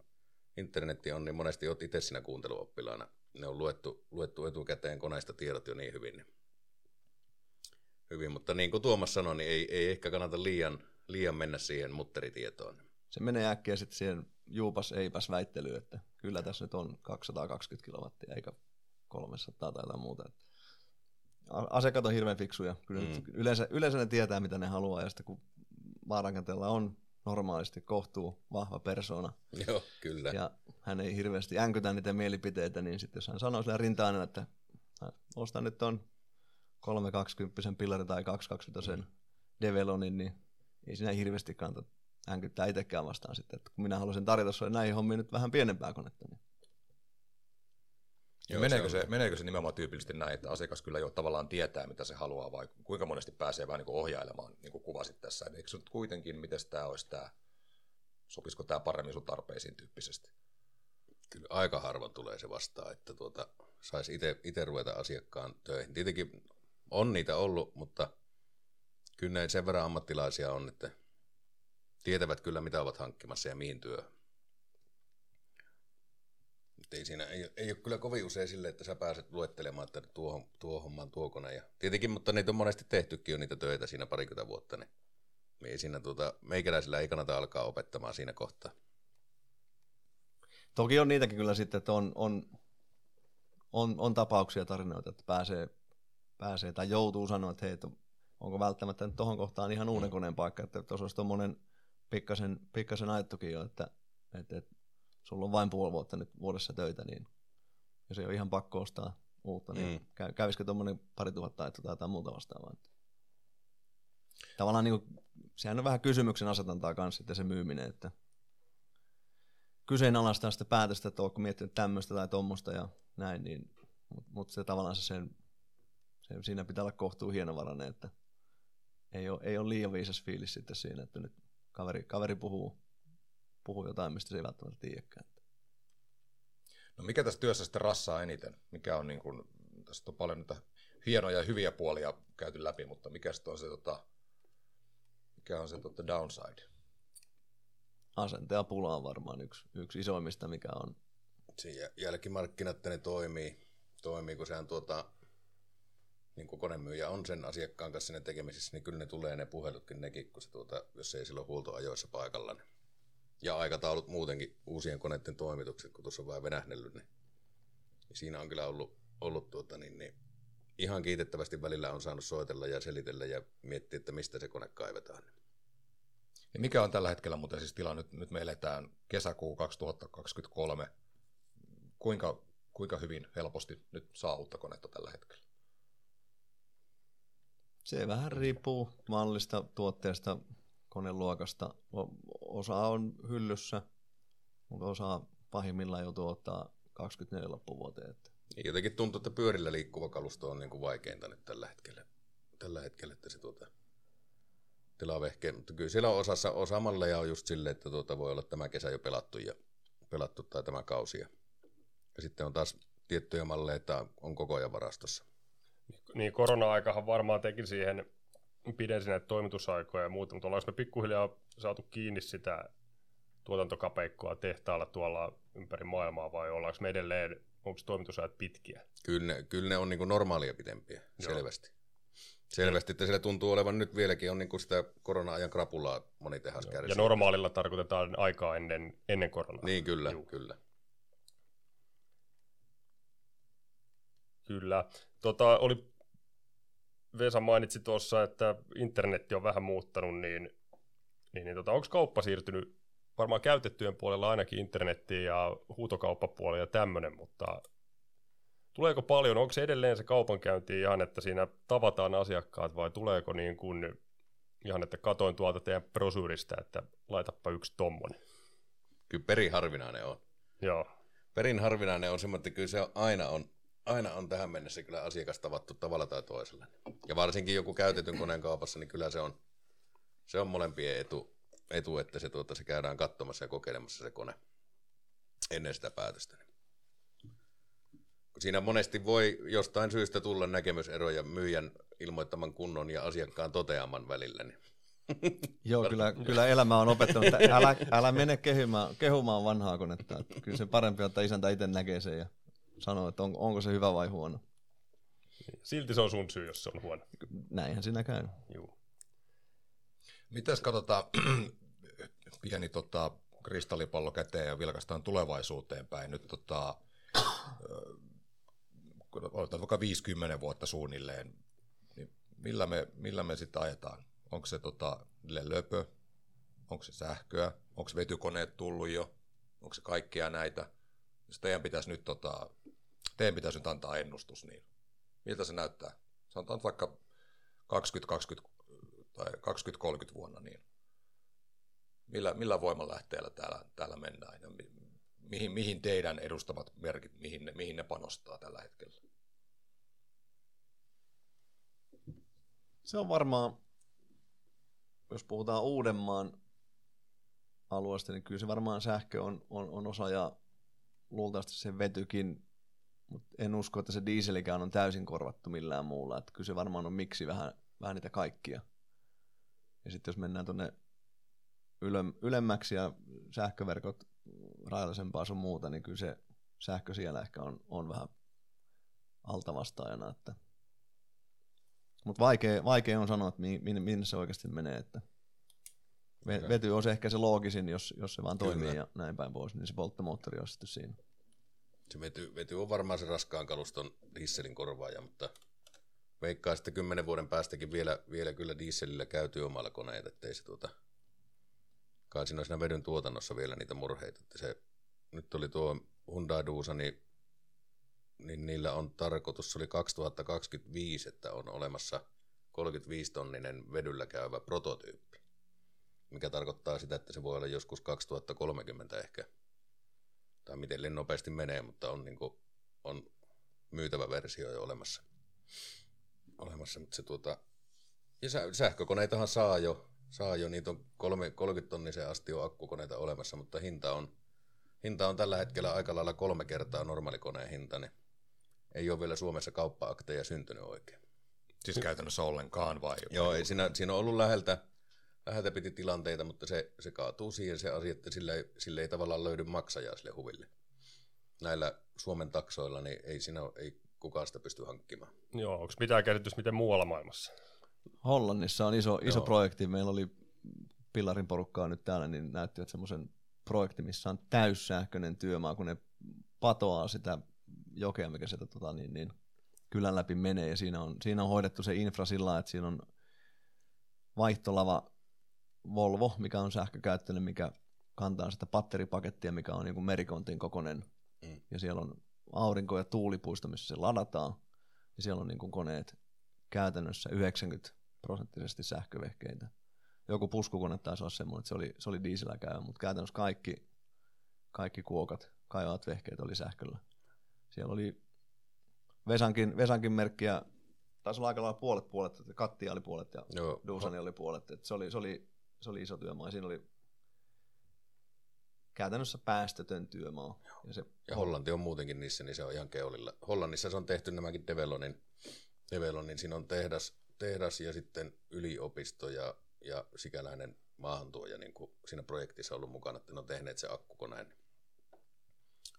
internetti on niin monesti olet itse siinä kuunteluoppilaana. Ne on luettu, luettu etukäteen koneista tiedot jo niin hyvin. niin- Hyvin, mutta niin kuin Tuomas sanoi, niin ei, ei ehkä kannata liian, liian mennä siihen mutteritietoon. Se menee äkkiä sitten siihen juupas eipäs väittelyyn, että kyllä tässä nyt on 220 kilowattia eikä 300 tai jotain muuta. Asiakkaat on hirveän fiksuja. Kyllä mm. Yleensä, yleensä ne tietää, mitä ne haluaa, ja sitten kun maarakenteella on normaalisti kohtuu vahva persona, Joo, kyllä. ja hän ei hirveästi änkytä niitä mielipiteitä, niin sitten jos hän sanoo sillä rintaan, että "Hän ostaa nyt ton 320 pillari tai 220 Develonin, niin ei siinä hirveästi kannata änkyttää itsekään vastaan sitten. Että kun minä haluaisin tarjota sinulle näihin hommiin nyt vähän pienempää konetta, niin Joo, meneekö, se, meneekö se nimenomaan tyypillisesti näin, että asiakas kyllä jo tavallaan tietää, mitä se haluaa, vai kuinka monesti pääsee vähän niin kuin ohjailemaan, niin kuin kuvasit tässä, eikö se nyt kuitenkin, miten tämä olisi tämä, sopisiko tämä paremmin sun tarpeisiin tyyppisesti? Kyllä aika harva tulee se vastaan, että tuota, saisi itse ruveta asiakkaan töihin. Tietenkin on niitä ollut, mutta kyllä ne sen verran ammattilaisia on, että tietävät kyllä mitä ovat hankkimassa ja mihin työhön. Ei, siinä, ei, ei ole kyllä kovin usein sille, että sä pääset luettelemaan, että tuo, tuo homman tuo kone. Ja tietenkin, mutta niitä on monesti tehtykin jo niitä töitä siinä parikymmentä vuotta, niin ei siinä tuota, meikäläisillä ei kannata alkaa opettamaan siinä kohtaa. Toki on niitäkin kyllä sitten, että on, on, on, on tapauksia, tarinoita, että pääsee, pääsee tai joutuu sanoa, että hei, onko välttämättä nyt tuohon kohtaan ihan uuden koneen paikka, että tuossa olisi tuommoinen pikkasen, pikkasen ajettukin jo, että, että, että sulla on vain puoli vuotta nyt vuodessa töitä, niin jos ei ole ihan pakko ostaa uutta, niin Mm. käy, kävisikö tuommoinen pari tuhatta tai jotain muuta vastaavaa. Että Tavallaan niin kuin, sehän on vähän kysymyksen asetantaa kanssa sitten se myyminen, että kyseenalaistaa sitä päätöstä, että onko miettinyt tämmöistä tai tuommoista ja näin, niin, mutta mut se tavallaan se, sen, se, siinä pitää olla kohtuu hienovarainen, että ei ole, ei ole liian viisas fiilis sitten siinä, että nyt kaveri, kaveri puhuu, puhuu jotain, mistä se ei välttämättä tiedäkään. No mikä tässä työssä sitten rassaa eniten? Mikä on niin kuin, tästä on paljon niitä hienoja ja hyviä puolia käyty läpi, mutta mikä on se, tota, mikä on se tota downside? Asenteen pula on varmaan yksi, yksi isoimmista, mikä on. jä- jälkimarkkinat ne toimii, toimii, kun sehän tuota, niin kuin konemyyjä on sen asiakkaan kanssa ne tekemisissä, niin kyllä ne tulee ne puhelutkin nekin, kun se tuota, jos ei silloin huoltoajoissa paikalla. Niin. Ja aikataulut muutenkin, uusien koneiden toimitukset, kun tuossa on vähän venähnellyt, niin, niin siinä on kyllä ollut, ollut tuota, niin, niin, ihan kiitettävästi välillä on saanut soitella ja selitellä ja miettiä, että mistä se kone kaivetaan. Ja mikä on tällä hetkellä muuten siis tilanne? Nyt, nyt me eletään kesäkuu 2023. Kuinka, kuinka hyvin helposti nyt saa uutta konetta tällä hetkellä? Se vähän riippuu mallista, tuotteesta, koneluokasta. Osa on hyllyssä, mutta osa pahimmillaan joutuu ottaa 24 loppuvuoteen. Että Niin jotenkin tuntuu, että pyörillä liikkuva kalusto on niin kuin vaikeinta nyt tällä hetkellä. Tällä hetkellä, että se tuota, tilavehke, mutta kyllä siellä on osassa, osa malleja on just silleen, että tuota voi olla tämä kesä jo pelattu, ja, pelattu tai tämä kausi. Ja, ja sitten on taas tiettyjä malleja, että on koko ajan varastossa. Niin korona-aikahan varmaan teki siihen, pidensi näitä toimitusaikoja ja muuta, mutta ollaanko me pikkuhiljaa saatu kiinni sitä tuotantokapeikkoa tehtaalla tuolla ympäri maailmaa vai ollaanko me edelleen, onko toimitusajat pitkiä? Kyllä ne, kyllä ne on niin normaalia pitempiä, Joo. selvästi. Selvästi, että siellä tuntuu olevan nyt vieläkin on niin sitä korona-ajan krapulaa moni tehas kärsii. Ja normaalilla tarkoitetaan aikaa ennen, ennen koronaa. Niin, kyllä, Juu. kyllä. Kyllä. Tota, oli, Vesa mainitsi tuossa, että internetti on vähän muuttanut, niin, niin, niin tota, onko kauppa siirtynyt varmaan käytettyjen puolella ainakin internettiin ja huutokauppapuolella ja tämmöinen, mutta tuleeko paljon, onko se edelleen se kaupankäynti ihan, että siinä tavataan asiakkaat vai tuleeko niin kuin ihan, että katoin tuolta teidän brosyyristä, että laitappa yksi tommonen. Kyllä perin harvinainen on. Joo, Perin harvinainen on semmoinen, että kyllä se on, aina on aina on tähän mennessä kyllä asiakas tavattu tavalla tai toisella. Ja varsinkin joku käytetyn koneen kaupassa, niin kyllä se on, se on molempien etu, etu että se, tuota, se käydään katsomassa ja kokeilemassa se kone ennen sitä päätöstä. Siinä monesti voi jostain syystä tulla näkemyseroja myyjän ilmoittaman kunnon ja asiakkaan toteaman välillä. Niin. Joo, kyllä, kyllä elämä on opettanut, että älä, älä mene kehumaan, kehumaan vanhaa konetta. Että kyllä se parempi että isäntä itse näkee sen ja sanoo, että on, onko se hyvä vai huono. silti se on sun syy, jos se on huono. Näinhän siinä käy. Juu. Mitäs katsotaan, pieni tota, kristallipallo käteen ja vilkaistaan tulevaisuuteen päin. Nyt tota, otetaan vaikka 50 vuotta suunnilleen, niin millä me, millä me sitten ajetaan? Onko se tota, löpö? Onko se sähköä? Onko vetykoneet tullut jo? Onko se kaikkia näitä? Jos teidän pitäisi nyt, tota, teidän pitäisi nyt antaa ennustus, niin miltä se näyttää? Sanotaan vaikka 2020 tai 2030 vuonna, niin millä, millä voimalähteellä täällä, täällä mennään ja mi, mihin, mihin teidän edustavat merkit, mihin ne, mihin ne panostaa tällä hetkellä? Se on varmaan, jos puhutaan Uudenmaan alueesta, niin kyllä se varmaan sähkö on, on, on osa ja luultavasti se vetykin, mutta en usko, että se dieselikään on täysin korvattu millään muulla. Että kyllä se varmaan on miksi vähän, vähän niitä kaikkia. Ja sitten jos mennään tuonne ylem, ylemmäksi ja sähköverkot rajallisempaa sun muuta, niin kyllä se sähkö siellä ehkä on, on vähän altavastaajana. Että. Mutta vaikea, vaikea on sanoa, että minne, minne se oikeasti menee. Että vety on se ehkä se loogisin, jos, jos se vaan toimii kyllä. ja näin päin pois, niin se polttomoottori on sitten siinä. Se vety, vety on varmaan se raskaan kaluston dieselin korvaaja, mutta veikkaa sitten kymmenen vuoden päästäkin vielä, vielä kyllä dieselillä käytyy omalla koneet, ettei se tuota, kai siinä on siinä vedyn tuotannossa vielä niitä murheita. Että se, nyt oli tuo Hyundai Duusa, niin, niin niillä on tarkoitus, se oli 2025, että on olemassa 35-tonninen vedyllä käyvä prototyyppi, mikä tarkoittaa sitä, että se voi olla joskus 2030 ehkä, tai miten nopeasti menee, mutta on, niin kuin, on myytävä versio jo olemassa. olemassa mutta se tuota, ja sähkökoneitahan saa jo, saa jo, niitä on 30 tonniseen asti jo akkukoneita olemassa, mutta hinta on, hinta on tällä hetkellä aika lailla kolme kertaa normaalikoneen hinta, niin ei ole vielä Suomessa kauppa-akteja syntynyt oikein. Siis käytännössä ollenkaan vai? Joo, ei, siinä, siinä on ollut läheltä, läheltä piti tilanteita, mutta se, se kaatuu siihen se asia, että sille, ei, sille ei tavallaan löydy maksajaa sille huville. Näillä Suomen taksoilla niin ei, siinä ole, ei kukaan sitä pysty hankkimaan. Joo, onko mitään käsitys miten muualla maailmassa? Hollannissa on iso, iso projekti. Meillä oli Pillarin porukkaa nyt täällä, niin näyttivät semmoisen projekti, missä on täyssähköinen työmaa, kun ne patoaa sitä jokea, mikä sieltä tota, niin, niin, kylän läpi menee, ja siinä on, siinä on hoidettu se infra sillä että siinä on vaihtolava Volvo, mikä on sähkökäyttöinen, mikä kantaa sitä batteripakettia, mikä on niin kuin merikontin kokoinen, mm. ja siellä on aurinko- ja tuulipuisto, missä se ladataan, ja siellä on niin kuin koneet käytännössä 90 prosenttisesti sähkövehkeitä. Joku puskukone taisi olla semmoinen, että se oli, se oli dieselä käyvä, mutta käytännössä kaikki, kaikki kuokat, kaivaat vehkeet oli sähköllä. Siellä oli Vesankin, Vesankin merkkiä, taisi olla aika lailla puolet puolet, että Kattia oli puolet ja Joo. Duusani oli puolet. Että se, oli, se, oli, se oli iso työmaa. Siinä oli käytännössä päästötön työmaa. Ja, se ja Hollanti on muutenkin niissä, niin se on ihan keulilla. Hollannissa se on tehty nämäkin Develonin, Develonin siinä on tehdas, tehdas ja sitten yliopisto ja, ja sikäläinen maahantuoja niin kuin siinä projektissa ollut mukana, että ne on tehneet se akkukoneen.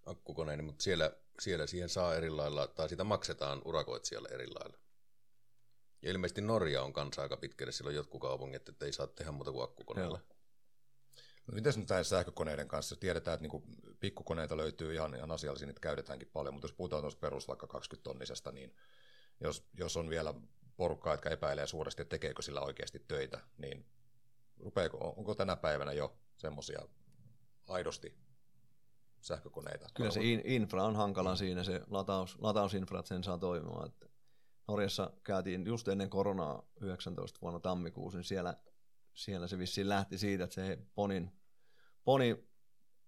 akkukoneen mutta siellä, siellä siihen saa eri lailla, tai sitä maksetaan urakoitsijalle eri lailla. Ja ilmeisesti Norja on kanssa aika pitkälle silloin jotkut kaupungit, että ei saa tehdä muuta kuin akkukoneella. Joo. No, mitäs nyt näin sähkökoneiden kanssa? Tiedetään, että niinku pikkukoneita löytyy ihan, ihan asiallisia, niitä käytetäänkin paljon, mutta jos puhutaan tuosta perus vaikka 20 tonnisesta, niin jos, jos on vielä porukkaa, jotka epäilee suuresti, että tekeekö sillä oikeasti töitä, niin rupeeko, onko tänä päivänä jo semmoisia aidosti sähkökoneita? Kyllä se infra on hankala siinä, se lataus, latausinfra, että sen saa toimimaan. Että Norjassa käytiin just ennen koronaa 19 vuonna tammikuussa, niin siellä, siellä se vissiin lähti siitä, että se Ponin, Poni,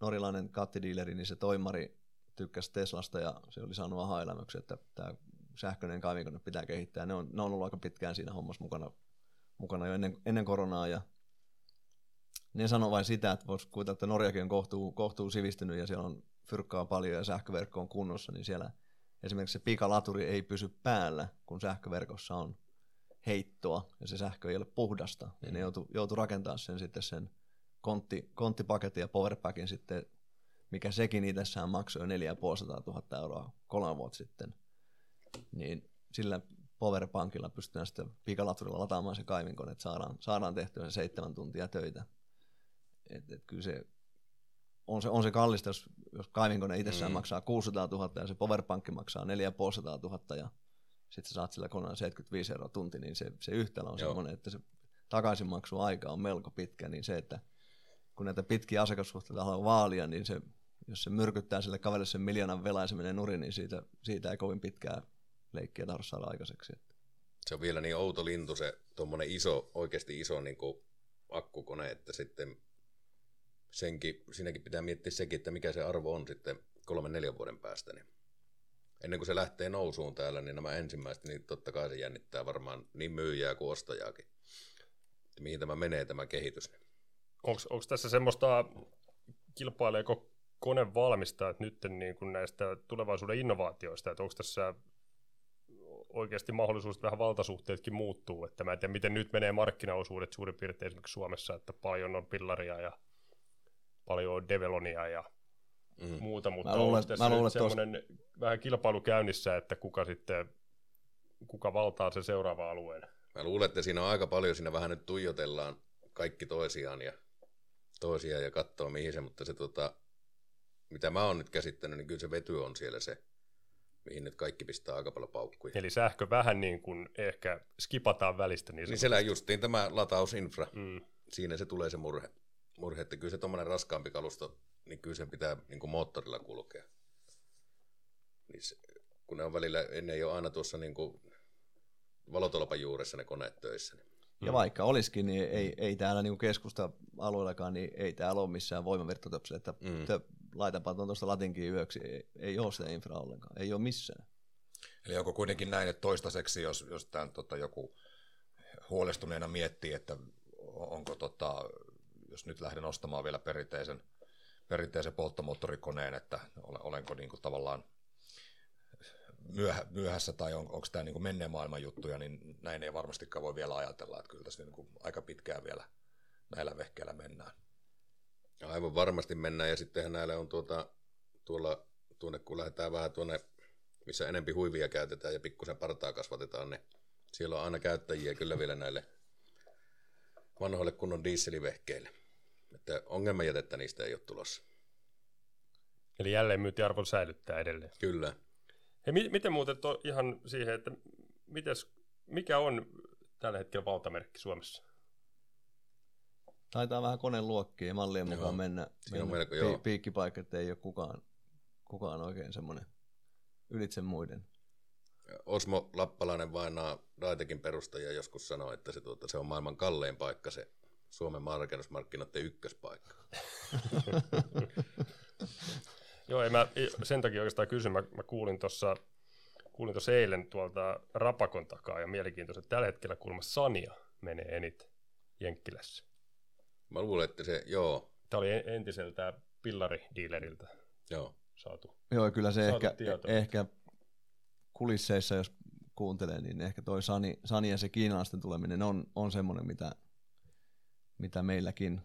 norilainen kattidiileri, niin se toimari tykkäsi Teslasta ja se oli saanut aha että tämä sähköinen kaivinkone pitää kehittää. Ne on, ne on ollut aika pitkään siinä hommassa mukana, mukana jo ennen, ennen koronaa ja ne sanoo vain sitä, että voisi kuvitella, että Norjakin on kohtuu, kohtuu sivistynyt ja siellä on fyrkkaa paljon ja sähköverkko on kunnossa, niin siellä esimerkiksi se pikalaturi ei pysy päällä, kun sähköverkossa on heittoa ja se sähkö ei ole puhdasta, mm. niin ne joutuu joutu rakentamaan sen sitten sen kontti, konttipaketin ja powerpackin sitten, mikä sekin itsessään maksoi 4500 000 euroa kolme vuotta sitten, niin sillä powerpankilla pystytään sitten pikalaturilla lataamaan se kaivinkone, että saadaan, saadaan tehtyä se seitsemän tuntia töitä. Et, et kyllä se on se, on se kallista, jos, jos kaivinkone itsessään mm. maksaa 600 000 ja se powerpankki maksaa 450 000 ja sitten sä saat sillä koneella 75 euroa tunti, niin se, se yhtälö on semmoinen, että se takaisinmaksuaika on melko pitkä, niin se, että kun näitä pitkiä asiakassuhteita haluaa vaalia, niin se, jos se myrkyttää sille kaverille sen miljoonan velaa ja se menee nurin, niin siitä, siitä ei kovin pitkää leikkiä tarvitse saada aikaiseksi. Se on vielä niin outo lintu se tuommoinen iso, oikeasti iso niin kuin akkukone, että sitten senkin, siinäkin pitää miettiä sekin, että mikä se arvo on sitten kolmen neljän vuoden päästä. Niin ennen kuin se lähtee nousuun täällä, niin nämä ensimmäiset, niin totta kai se jännittää varmaan niin myyjää kuin ostajaakin. Että mihin tämä menee tämä kehitys. Onko tässä semmoista, kilpaileeko konevalmistajat nyt niin kuin näistä tulevaisuuden innovaatioista, että onko tässä oikeasti mahdollisuus, että vähän valtasuhteetkin muuttuu, että mä en tiedä, miten nyt menee markkinaosuudet suurin piirtein esimerkiksi Suomessa, että paljon on pillaria ja paljon on Develonia ja mm. muuta, mutta mä luulen, tässä mä luulen, semmoinen tos... vähän kilpailu käynnissä, että kuka sitten, kuka valtaa sen seuraava alueen. Mä luulen, että siinä on aika paljon, siinä vähän nyt tuijotellaan kaikki toisiaan ja toisiaan ja katsoo mihin se, mutta se tota, mitä mä oon nyt käsittänyt, niin kyllä se vety on siellä se, mihin nyt kaikki pistää aika paljon paukkuja. Eli sähkö vähän niin kuin ehkä skipataan välistä. Niin, niin siellä justiin tämä latausinfra, mm. siinä se tulee se murhe murhe, että kyllä se tuommoinen raskaampi kalusto, niin kyllä sen pitää niin kuin moottorilla kulkea. Niin se, kun ne on välillä, ennen ei ole aina tuossa niin kuin valotolpan juuressa ne koneet töissä. Niin. Ja vaikka olisikin, niin ei, ei täällä niin keskusta-alueellakaan, niin ei täällä ole missään voimavirtotöpsillä, että mm. laitapa tuosta latinkin yöksi, ei, ei ole sitä infraa ollenkaan, ei ole missään. Eli onko kuitenkin näin, että toistaiseksi, jos, jos tämän, tota, joku huolestuneena miettii, että onko tota, jos nyt lähden ostamaan vielä perinteisen, perinteisen polttomoottorikoneen, että olenko niin kuin tavallaan myöhä, myöhässä tai on, onko tämä niin menneen maailman juttuja, niin näin ei varmastikaan voi vielä ajatella, että kyllä tässä niin kuin aika pitkään vielä näillä vehkeillä mennään. Aivan varmasti mennään ja sittenhän näillä on tuota, tuolla, tuonne kun lähdetään vähän tuonne, missä enempi huivia käytetään ja pikkusen partaa kasvatetaan, niin siellä on aina käyttäjiä kyllä vielä näille vanhoille kunnon dieselivehkeille. Että ongelmajätettä niistä ei ole tulossa. Eli jälleen myyntiarvon säilyttää edelleen. Kyllä. Hei, mi- miten muuten to, ihan siihen, että mites, mikä on tällä hetkellä valtamerkki Suomessa? Taitaa vähän koneen luokkia ja mallien mukaan joo. mennä, mennä melko, pi- piikkipaikka, että ei ole kukaan, kukaan oikein semmoinen ylitse muiden. Osmo Lappalainen vainaa Daitekin perustaja joskus sanoi, että se, tuota, se on maailman kallein paikka se Suomen maanrakennusmarkkinoiden ykköspaikka. Joo, ei mä sen takia oikeastaan kysyn. Mä, mä kuulin tuossa kuulin tuossa eilen tuolta Rapakon takaa ja mielenkiintoista, että tällä hetkellä kuulemma Sania menee eniten Jenkkilässä. Mä luulen, että se, joo. Tämä oli entiseltä pillaridiileriltä joo. saatu Joo, kyllä se ehkä, ehkä kulisseissa, jos kuuntelee, niin ehkä toi Sani, Sani ja se kiinalaisten tuleminen on, on semmoinen, mitä, mitä meilläkin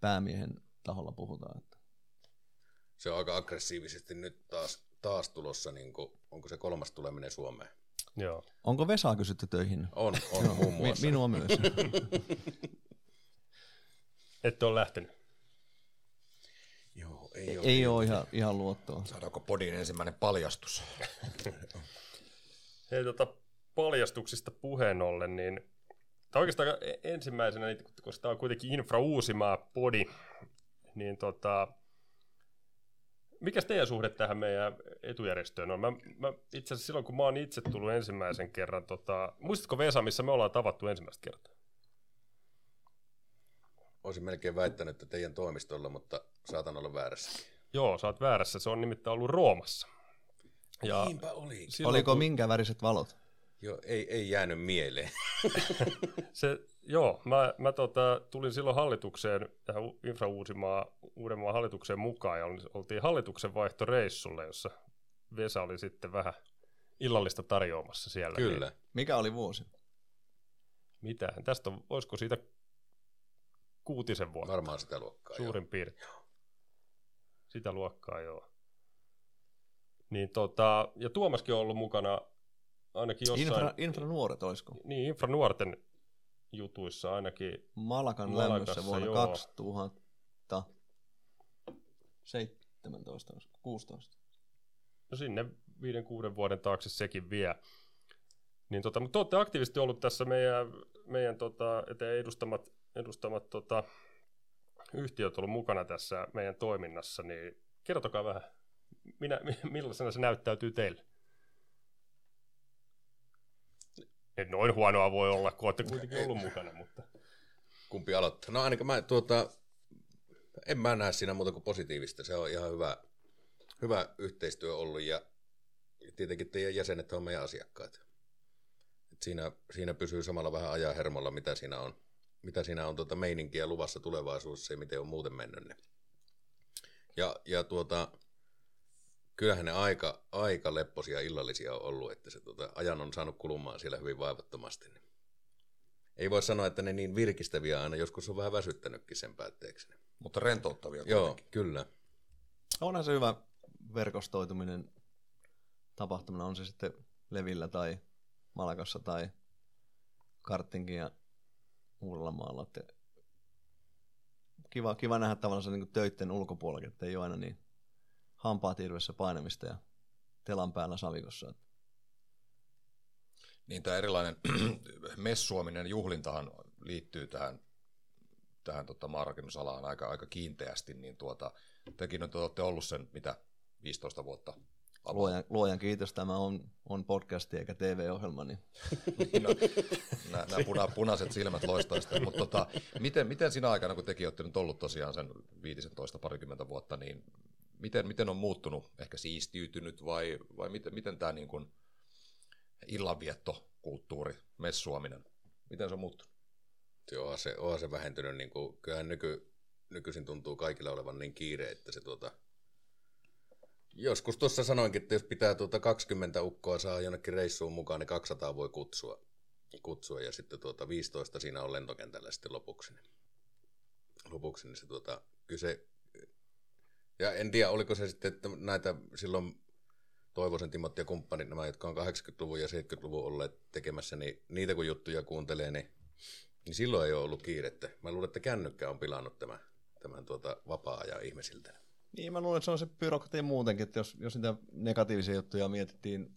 päämiehen taholla puhutaan. Että. Se on aika aggressiivisesti nyt taas, taas tulossa, niin kuin, onko se kolmas tuleminen Suomeen? Joo. Onko Vesaa kysytty töihin? On, on muun Mi- muassa. minua myös. Ette ole lähtenyt. Joo, ei ole. Ei ole ihan, ihan luottoa. Saadaanko podin ensimmäinen paljastus? Hei, tota, paljastuksista puheen ollen, niin tämä oikeastaan e- ensimmäisenä, niin koska tämä on kuitenkin Infra Uusimaa podi, niin tota, mikä teidän suhde tähän meidän etujärjestöön on? Mä, mä itse asiassa silloin, kun mä oon itse tullut ensimmäisen kerran, tota, muistatko Vesa, missä me ollaan tavattu ensimmäistä kertaa? Olisin melkein väittänyt, että teidän toimistolla, mutta saatan olla väärässä. Joo, sä oot väärässä, se on nimittäin ollut Roomassa. Ja Niinpä oli. silloin, Oliko kun- minkä väriset valot? Joo, ei, ei jäänyt mieleen. Se, joo, mä, mä tota, tulin silloin hallitukseen, tähän Infra Uudenmaan hallitukseen mukaan, ja oli- oltiin hallituksen vaihtoreissulle, jossa Vesa oli sitten vähän illallista tarjoamassa siellä. Kyllä. Niin, Mikä oli vuosi? mitähän, tästä on, olisiko siitä kuutisen vuotta Varmaan sitä luokkaa. suurin piirtein. Sitä luokkaa, joo. Niin tota, ja Tuomaskin on ollut mukana ainakin jossain, Infra, infra nuoret olisiko? niin Infra nuorten jutuissa ainakin Malakan Malakassa, lämmössä vuonna joo. 2017, olisiko? 16. No sinne viiden, kuuden vuoden taakse sekin vie. Niin tota, mutta te olette aktiivisesti ollut tässä meidän, meidän tota, eteen edustamat, edustamat tota, yhtiöt ollut mukana tässä meidän toiminnassa, niin kertokaa vähän, minä, millaisena se näyttäytyy teille? Et noin huonoa voi olla, kun olette kuitenkin ollut mukana, mutta Kumpi aloittaa? No ainakin mä tuota, en mä näe siinä muuta kuin positiivista. Se on ihan hyvä, hyvä yhteistyö ollut ja tietenkin teidän jäsenet on meidän asiakkaat. Et siinä, siinä pysyy samalla vähän ajan hermolla, mitä siinä on, mitä siinä on tuota meininkiä luvassa tulevaisuudessa ja miten on muuten mennyt. Ja, ja tuota, kyllähän ne aika, aika lepposia illallisia on ollut, että se tuota, ajan on saanut kulumaan siellä hyvin vaivattomasti. Niin ei voi sanoa, että ne niin virkistäviä aina, joskus on vähän väsyttänytkin sen päätteeksi. Mutta rentouttavia Joo, kuitenkin. kyllä. Onhan se hyvä verkostoituminen tapahtumana, on se sitten Levillä tai Malakassa tai Karttingin ja Uudellamaalla. Että kiva, kiva nähdä tavallaan se niin töitten ulkopuolella, että ei ole aina niin hampaat irvessä painamista ja telan päällä savikossa. Niin tämä erilainen messuaminen juhlintahan liittyy tähän, tähän tota maanrakennusalaan aika, aika kiinteästi, niin tuota, tekin nyt olette ollut sen, mitä, 15 vuotta. Luojan, luojan kiitos, tämä on, on podcasti eikä TV-ohjelma, niin no, nämä, nämä puna, punaiset silmät loistaista. Mutta tota, miten, miten sinä aikana, kun tekin olette nyt ollut tosiaan sen 15 parikymmentä vuotta, niin miten, miten on muuttunut, ehkä siistiytynyt vai, vai miten, miten tämä niin kuin illanviettokulttuuri, messuaminen, miten se on muuttunut? Onhan se, onhan se vähentynyt. Niin kuin, kyllähän nyky, nykyisin tuntuu kaikilla olevan niin kiire, että se tuota... Joskus tuossa sanoinkin, että jos pitää tuota 20 ukkoa saa jonnekin reissuun mukaan, niin 200 voi kutsua. kutsua ja sitten tuota 15 siinä on lentokentällä sitten lopuksi. Niin, lopuksi, niin se tuota, kyllä se, ja en tiedä, oliko se sitten, että näitä silloin Toivosen Timot ja kumppanit, nämä, jotka on 80-luvun ja 70-luvun olleet tekemässä, niin niitä kun juttuja kuuntelee, niin, niin silloin ei ole ollut kiirettä. Mä luulen, että kännykkä on pilannut tämän, tämän tuota vapaa-ajan ihmisiltä. Niin, mä luulen, että se on se byrokratia muutenkin, että jos, jos niitä negatiivisia juttuja mietittiin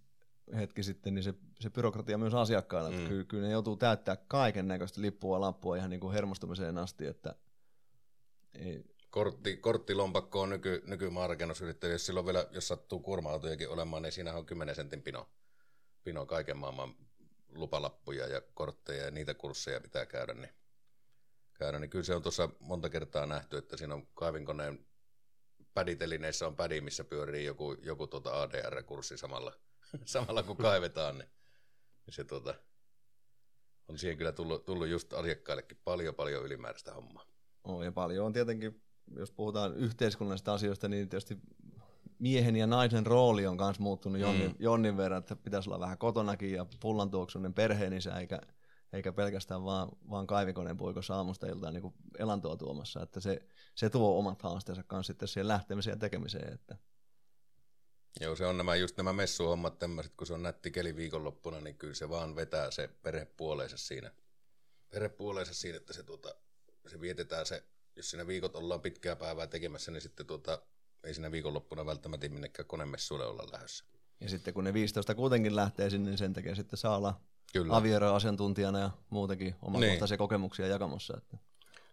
hetki sitten, niin se, se byrokratia myös asiakkaana, mm. että kyllä, kyllä ne joutuu täyttää kaiken näköistä lippua lappua ihan niin kuin hermostumiseen asti, että ei, Kortti, korttilompakko on nyky, nykymaanrakennusyrittäjä, jos silloin vielä, jos sattuu kuorma-autojakin olemaan, niin siinä on 10 sentin pino, pino kaiken maailman lupalappuja ja kortteja ja niitä kursseja pitää käydä, niin, käydä, niin kyllä se on tuossa monta kertaa nähty, että siinä on kaivinkoneen päditelineissä on pädi, missä pyörii joku, joku tuota ADR-kurssi samalla, samalla kun kaivetaan, niin, niin se tuota, on siihen kyllä tullut, tullut just asiakkaillekin paljon paljon ylimääräistä hommaa. on ja paljon on tietenkin, jos puhutaan yhteiskunnallisista asioista, niin tietysti miehen ja naisen rooli on myös muuttunut jonnin, mm. jonnin verran, että pitäisi olla vähän kotonakin ja pullantuoksunen perheenisä, eikä, eikä pelkästään vaan, vaan kaivikoneen poikossa aamusta iltaan niin elantoa tuomassa, että se, se tuo omat haasteensa kanssa sitten siihen lähtemiseen ja tekemiseen, että Joo, se on nämä just nämä messuhommat tämmöiset, kun se on nätti keli viikonloppuna, niin kyllä se vaan vetää se perhepuoleensa siinä. Perhepuoleensa siinä, että se, tuota, se vietetään se, jos siinä viikot ollaan pitkää päivää tekemässä, niin sitten tuota, ei siinä viikonloppuna välttämättä minnekään konemessuille olla lähdössä. Ja sitten kun ne 15 kuitenkin lähtee sinne, niin sen takia sitten saa olla Kyllä. avioero-asiantuntijana ja muutenkin omakohtaisia niin. kokemuksia jakamassa. Että.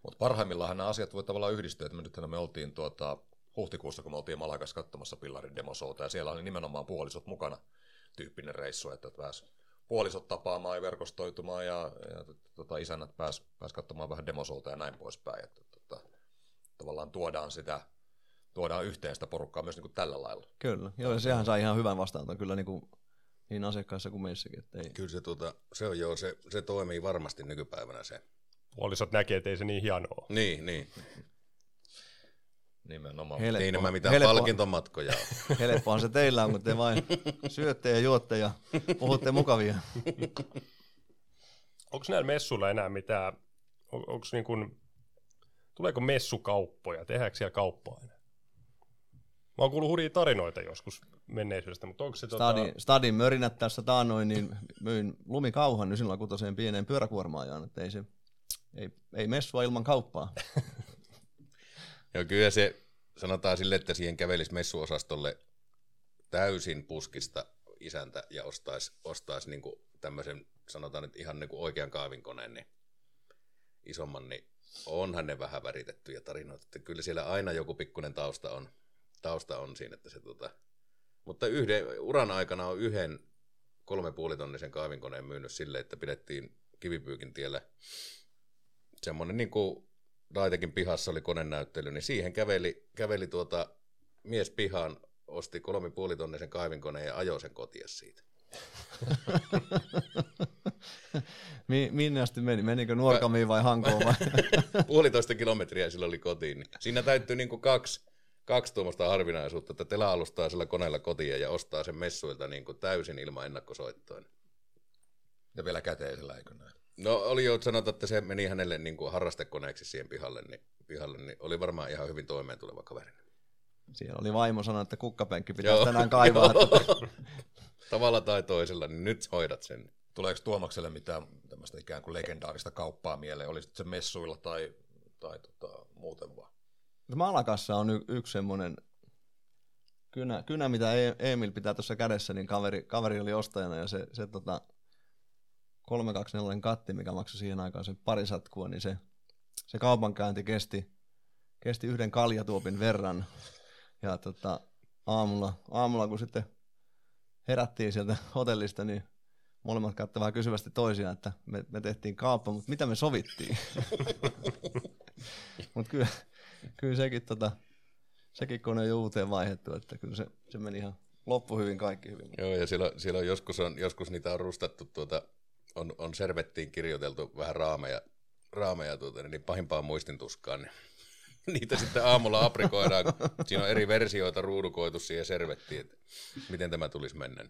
Mutta parhaimmillaan nämä asiat voi tavallaan yhdistyä, että me nythän me oltiin tuota, huhtikuussa, kun me oltiin Malakas katsomassa Pillarin demosouta, ja siellä oli nimenomaan puolisot mukana tyyppinen reissu, että pääs puolisot tapaamaan ja verkostoitumaan, ja, ja tota, isännät pääs, pääs katsomaan vähän demosouta ja näin poispäin, että tavallaan tuodaan sitä tuodaan yhteen sitä porukkaa myös niin kuin tällä lailla. Kyllä, joo, ja sehän sai ihan hyvän vastaanoton kyllä niin, kuin, niin asiakkaissa kuin meissäkin. Että ei. Kyllä se, tuota, se on joo, se, se toimii varmasti nykypäivänä se. Puolisot näkee, että ei se niin hienoa. Niin, niin. Nimenomaan. Helppo, niin nämä mitään helppo, palkintomatkoja on. Helppohan se teillä on, kun te vain syötte ja juotte ja puhutte mukavia. Onko näillä messuilla enää mitään, on, onko niin kuin, tuleeko messukauppoja, tehdäänkö siellä kauppaa enää? Mä oon kuullut hurjia tarinoita joskus menneisyydestä, mutta onko se... Stadin, tota... Stadin mörinät tässä taanoin, niin myin lumikauhan niin silloin kutoseen pieneen pyöräkuormaajaan, että ei se, ei, ei messua ilman kauppaa. Joo, kyllä se, sanotaan sille, että siihen kävelisi messuosastolle täysin puskista isäntä ja ostaisi, ostaisi niin tämmöisen, sanotaan nyt ihan niin oikean kaavinkoneen, niin isomman, niin onhan ne vähän väritettyjä tarinoita. Että kyllä siellä aina joku pikkuinen tausta on, tausta on siinä, että se tota, mutta yhden, uran aikana on yhden kolme puolitonnisen kaavinkoneen myynyt sille, että pidettiin kivipyykin tiellä semmoinen niin kuin Daitekin pihassa oli konenäyttely, niin siihen käveli, käveli tuota mies pihaan, osti kolme puolitonnisen kaivinkoneen ja ajoi sen kotia siitä. Minne asti meni? Menikö Nuorkamiin vai Hankoon vai? Puolitoista kilometriä sillä oli kotiin. Niin siinä täytyy niin kaksi, kaksi tuommoista harvinaisuutta, että Tela alustaa sillä koneella kotiin ja ostaa sen messuilta niin kuin täysin ilman ennakkosoittoa. Ja vielä käteisellä, eikö näin? No oli jo, sanota, että se meni hänelle niin kuin harrastekoneeksi siihen pihalle, niin, pihalle, niin oli varmaan ihan hyvin toimeen tuleva kaveri. Siellä oli vaimo sanonut, että kukkapenkki pitää tänään kaivaa. Tavalla tai toisella, niin nyt hoidat sen. Tuleeko Tuomakselle mitään tämmöistä ikään kuin legendaarista kauppaa mieleen? Olisi se messuilla tai, tai tota, muuten vaan? Malakassa on y- yksi semmoinen kynä, kynä, mitä e- Emil pitää tuossa kädessä, niin kaveri, kaveri oli ostajana ja se, se tota, 324 katti, mikä maksoi siihen aikaan sen pari satkua, niin se, se kaupankäynti kesti, kesti yhden kaljatuopin verran. Ja tota, aamulla, aamulla, kun sitten herättiin sieltä hotellista, niin molemmat katsoivat kysyvästi toisiaan, että me, me tehtiin kauppa, mutta mitä me sovittiin? mutta kyllä, kyllä sekin, tota, sekin kone on jo uuteen vaihdettu, että kyllä se, se meni ihan loppu hyvin, kaikki hyvin. Joo, ja silloin, silloin joskus, on, joskus niitä on rustattu tuota on, on servettiin kirjoiteltu vähän raameja, raameja tuota, niin pahimpaan muistintuskaan, niin niitä sitten aamulla aprikoidaan, siinä on eri versioita ruudukoitu siihen servettiin, että miten tämä tulisi mennä.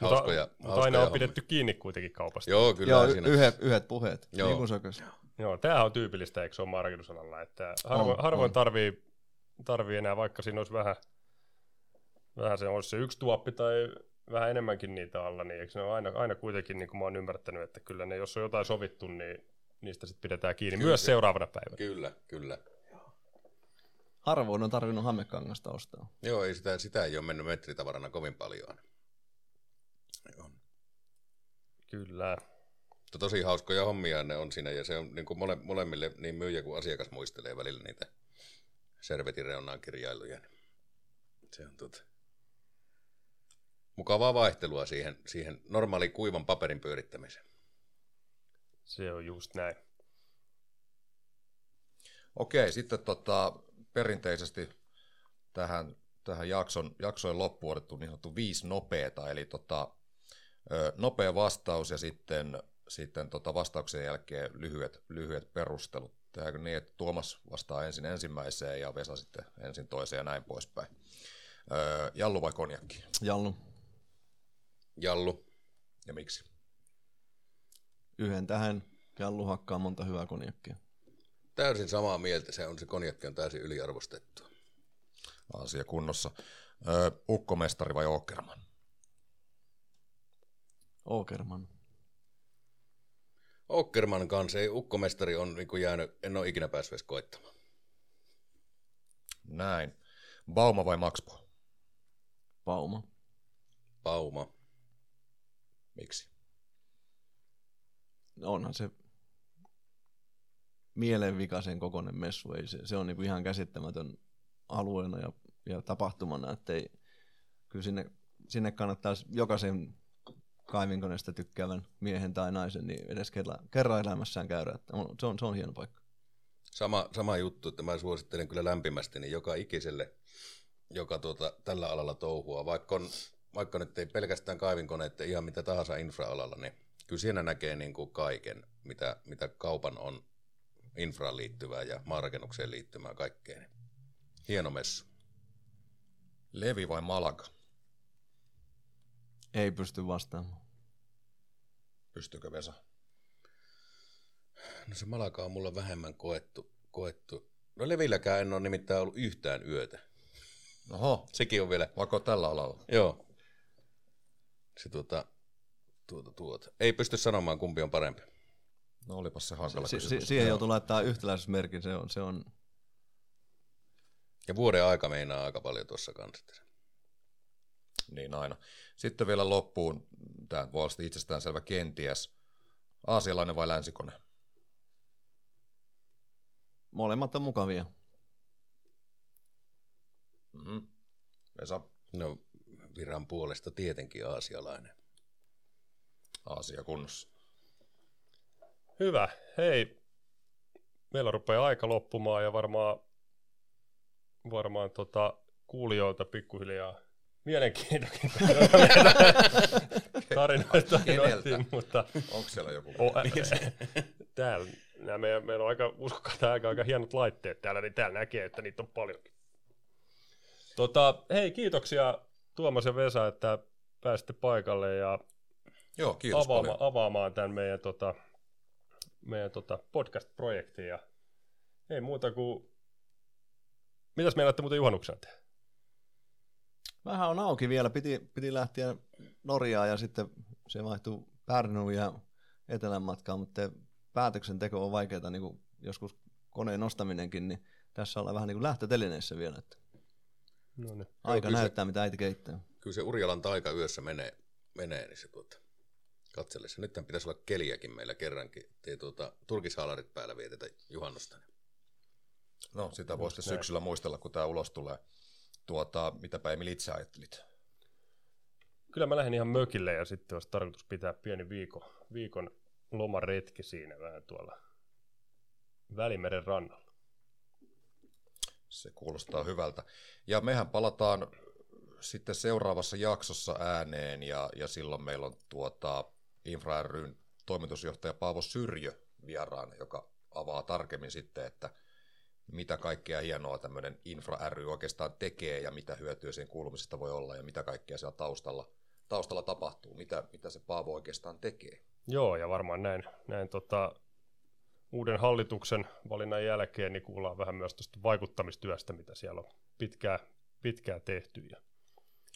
Hauskoja, mutta, mutta aina on pidetty kiinni kuitenkin kaupasta. Joo, kyllä. Joo, siinä. yhdet, yhdet puheet, Joo. niin kuin. Joo, tämähän on tyypillistä, eikö se ole markkinoisalalla, että harvoin, on, harvoin on. Tarvii, tarvii enää, vaikka siinä olisi vähän, vähän se, olisi se yksi tuoppi tai vähän enemmänkin niitä alla, niin eikö ne ole aina, aina kuitenkin, niin kuin mä oon ymmärtänyt, että kyllä ne, jos on jotain sovittu, niin niistä sitten pidetään kiinni kyllä, myös se, seuraavana päivänä. Kyllä, kyllä. Harvoin on tarvinnut hammekangasta ostaa. Joo, ei sitä, sitä ei ole mennyt metritavarana kovin paljon. Joo. Kyllä. Mutta tosi hauskoja hommia ne on siinä, ja se on niin kuin mole, molemmille niin myyjä kuin asiakas muistelee välillä niitä servetin reunaan kirjailuja. Se on tuota, mukavaa vaihtelua siihen, siihen normaaliin kuivan paperin pyörittämiseen. Se on just näin. Okei, sitten tota, perinteisesti tähän, tähän jakson, jaksojen loppuun otettu niin sanottu viisi nopeeta, eli tota, nopea vastaus ja sitten, sitten tota vastauksen jälkeen lyhyet, lyhyet perustelut. Tehdäänkö niin, että Tuomas vastaa ensin ensimmäiseen ja Vesa sitten ensin toiseen ja näin poispäin. Jallu vai konjakki? Jallu. Jallu. Ja miksi? Yhden tähän Jallu hakkaa monta hyvää konjakkia. Täysin samaa mieltä, se on se konjakki on täysin yliarvostettu. Asia kunnossa. Öö, ukkomestari vai Åkerman? Åkerman. Ockerman kanssa, ei ukkomestari on niin jäänyt, en ole ikinä päässyt edes koittamaan. Näin. Bauma vai Maxpo? Pauma. Pauma. Miksi? Onhan se mielenvikaisen kokoinen messu. Ei se, se on niinku ihan käsittämätön alueena ja, ja tapahtumana, että ei, kyllä sinne, sinne kannattaisi jokaisen kaivinkoneesta tykkäävän miehen tai naisen niin edes kerran, kerran elämässään käydä. Että se, on, se on hieno paikka. Sama, sama juttu, että mä suosittelen kyllä lämpimästi niin joka ikiselle, joka tuota, tällä alalla touhua, vaikka, on, vaikka nyt ei pelkästään kaivinkoneet, ihan mitä tahansa infra-alalla, niin kyllä siinä näkee niin kuin kaiken, mitä, mitä kaupan on infraan liittyvää ja maanrakennukseen liittymää kaikkeen. Hieno messu. Levi vai Malaga? Ei pysty vastaamaan. Pystyykö Vesa? No se Malaka on mulla vähemmän koettu. koettu. No Levilläkään en ole nimittäin ollut yhtään yötä. Oho, Sekin on vielä, vaikka tällä alalla. joo. Se tuota, tuota, tuota. Ei pysty sanomaan kumpi on parempi. No olipas se hankala Si- si- kysymys. siihen joutuu laittaa yhtäläisyysmerkin, se on, se on Ja vuoden aika meinaa aika paljon tuossa kanssa. Niin aina. Sitten vielä loppuun, tämä voi olla itsestäänselvä kenties. Aasialainen vai länsikone? molemmat on mukavia. Mm-hmm. Vesa, No viran puolesta tietenkin aasialainen. Aasia kunnossa. Hyvä. Hei, meillä rupeaa aika loppumaan ja varmaan, varmaan tota, kuulijoilta pikkuhiljaa mielenkiintokin tarinoita, tarinoitiin, mutta Onko siellä joku? o, täällä, nämä meidän, meillä on aika uskokkaita aika, aika hienot laitteet täällä, niin täällä näkee, että niitä on paljonkin. Tota, hei, kiitoksia Tuomas ja Vesa, että pääsitte paikalle ja Joo, kiitos avaama, paljon. avaamaan tämän meidän, tota, meidän tota podcast-projektin. Ja ei muuta kuin... Mitäs meillä muuten juhannuksena tehdä? Vähän on auki vielä, piti, piti lähteä Norjaan ja sitten se vaihtui Pärnuun ja etelän matkaan, mutta päätöksenteko on vaikeaa, niin kuin joskus koneen nostaminenkin, niin tässä ollaan vähän niin kuin lähtötelineissä vielä, että No niin. aika se- näyttää, mitä äiti keittää. Kyllä se Urjalan taika yössä menee, menee niin se tuota, katsellessa. Nythän pitäisi olla keliäkin meillä kerrankin, ettei tuota, turkishaalarit päällä vietetä juhannusta. No, sitä voi sitten syksyllä muistella, kun tämä ulos tulee. Tuota, mitäpä Emil itse ajattelit? Kyllä mä lähden ihan mökille ja sitten olisi tarkoitus pitää pieni viikon, viikon lomaretki siinä vähän tuolla Välimeren rannalla. Se kuulostaa hyvältä. Ja mehän palataan sitten seuraavassa jaksossa ääneen ja, ja silloin meillä on tuota Infra ryn toimitusjohtaja Paavo Syrjö vieraana, joka avaa tarkemmin sitten, että mitä kaikkea hienoa tämmöinen Infra ry oikeastaan tekee ja mitä hyötyä sen kuulumisesta voi olla ja mitä kaikkea siellä taustalla, taustalla tapahtuu, mitä, mitä se Paavo oikeastaan tekee. Joo, ja varmaan näin, näin tota, uuden hallituksen valinnan jälkeen niin kuullaan vähän myös tuosta vaikuttamistyöstä, mitä siellä on pitkään, pitkään tehty ja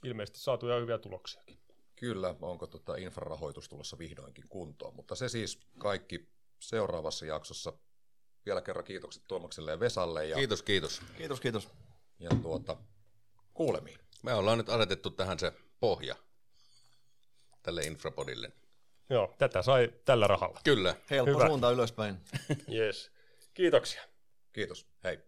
ilmeisesti saatu ihan hyviä tuloksiakin. Kyllä, onko tota infrarahoitus tulossa vihdoinkin kuntoon, mutta se siis kaikki seuraavassa jaksossa. Vielä kerran kiitokset Tuomakselle ja Vesalle ja, Kiitos, kiitos. Kiitos, kiitos. ja tuota, kuulemiin. Me ollaan nyt asetettu tähän se pohja tälle infrapodille. Joo, tätä sai tällä rahalla. Kyllä. Helppo Hyvä. suunta ylöspäin. Yes. Kiitoksia. Kiitos, hei.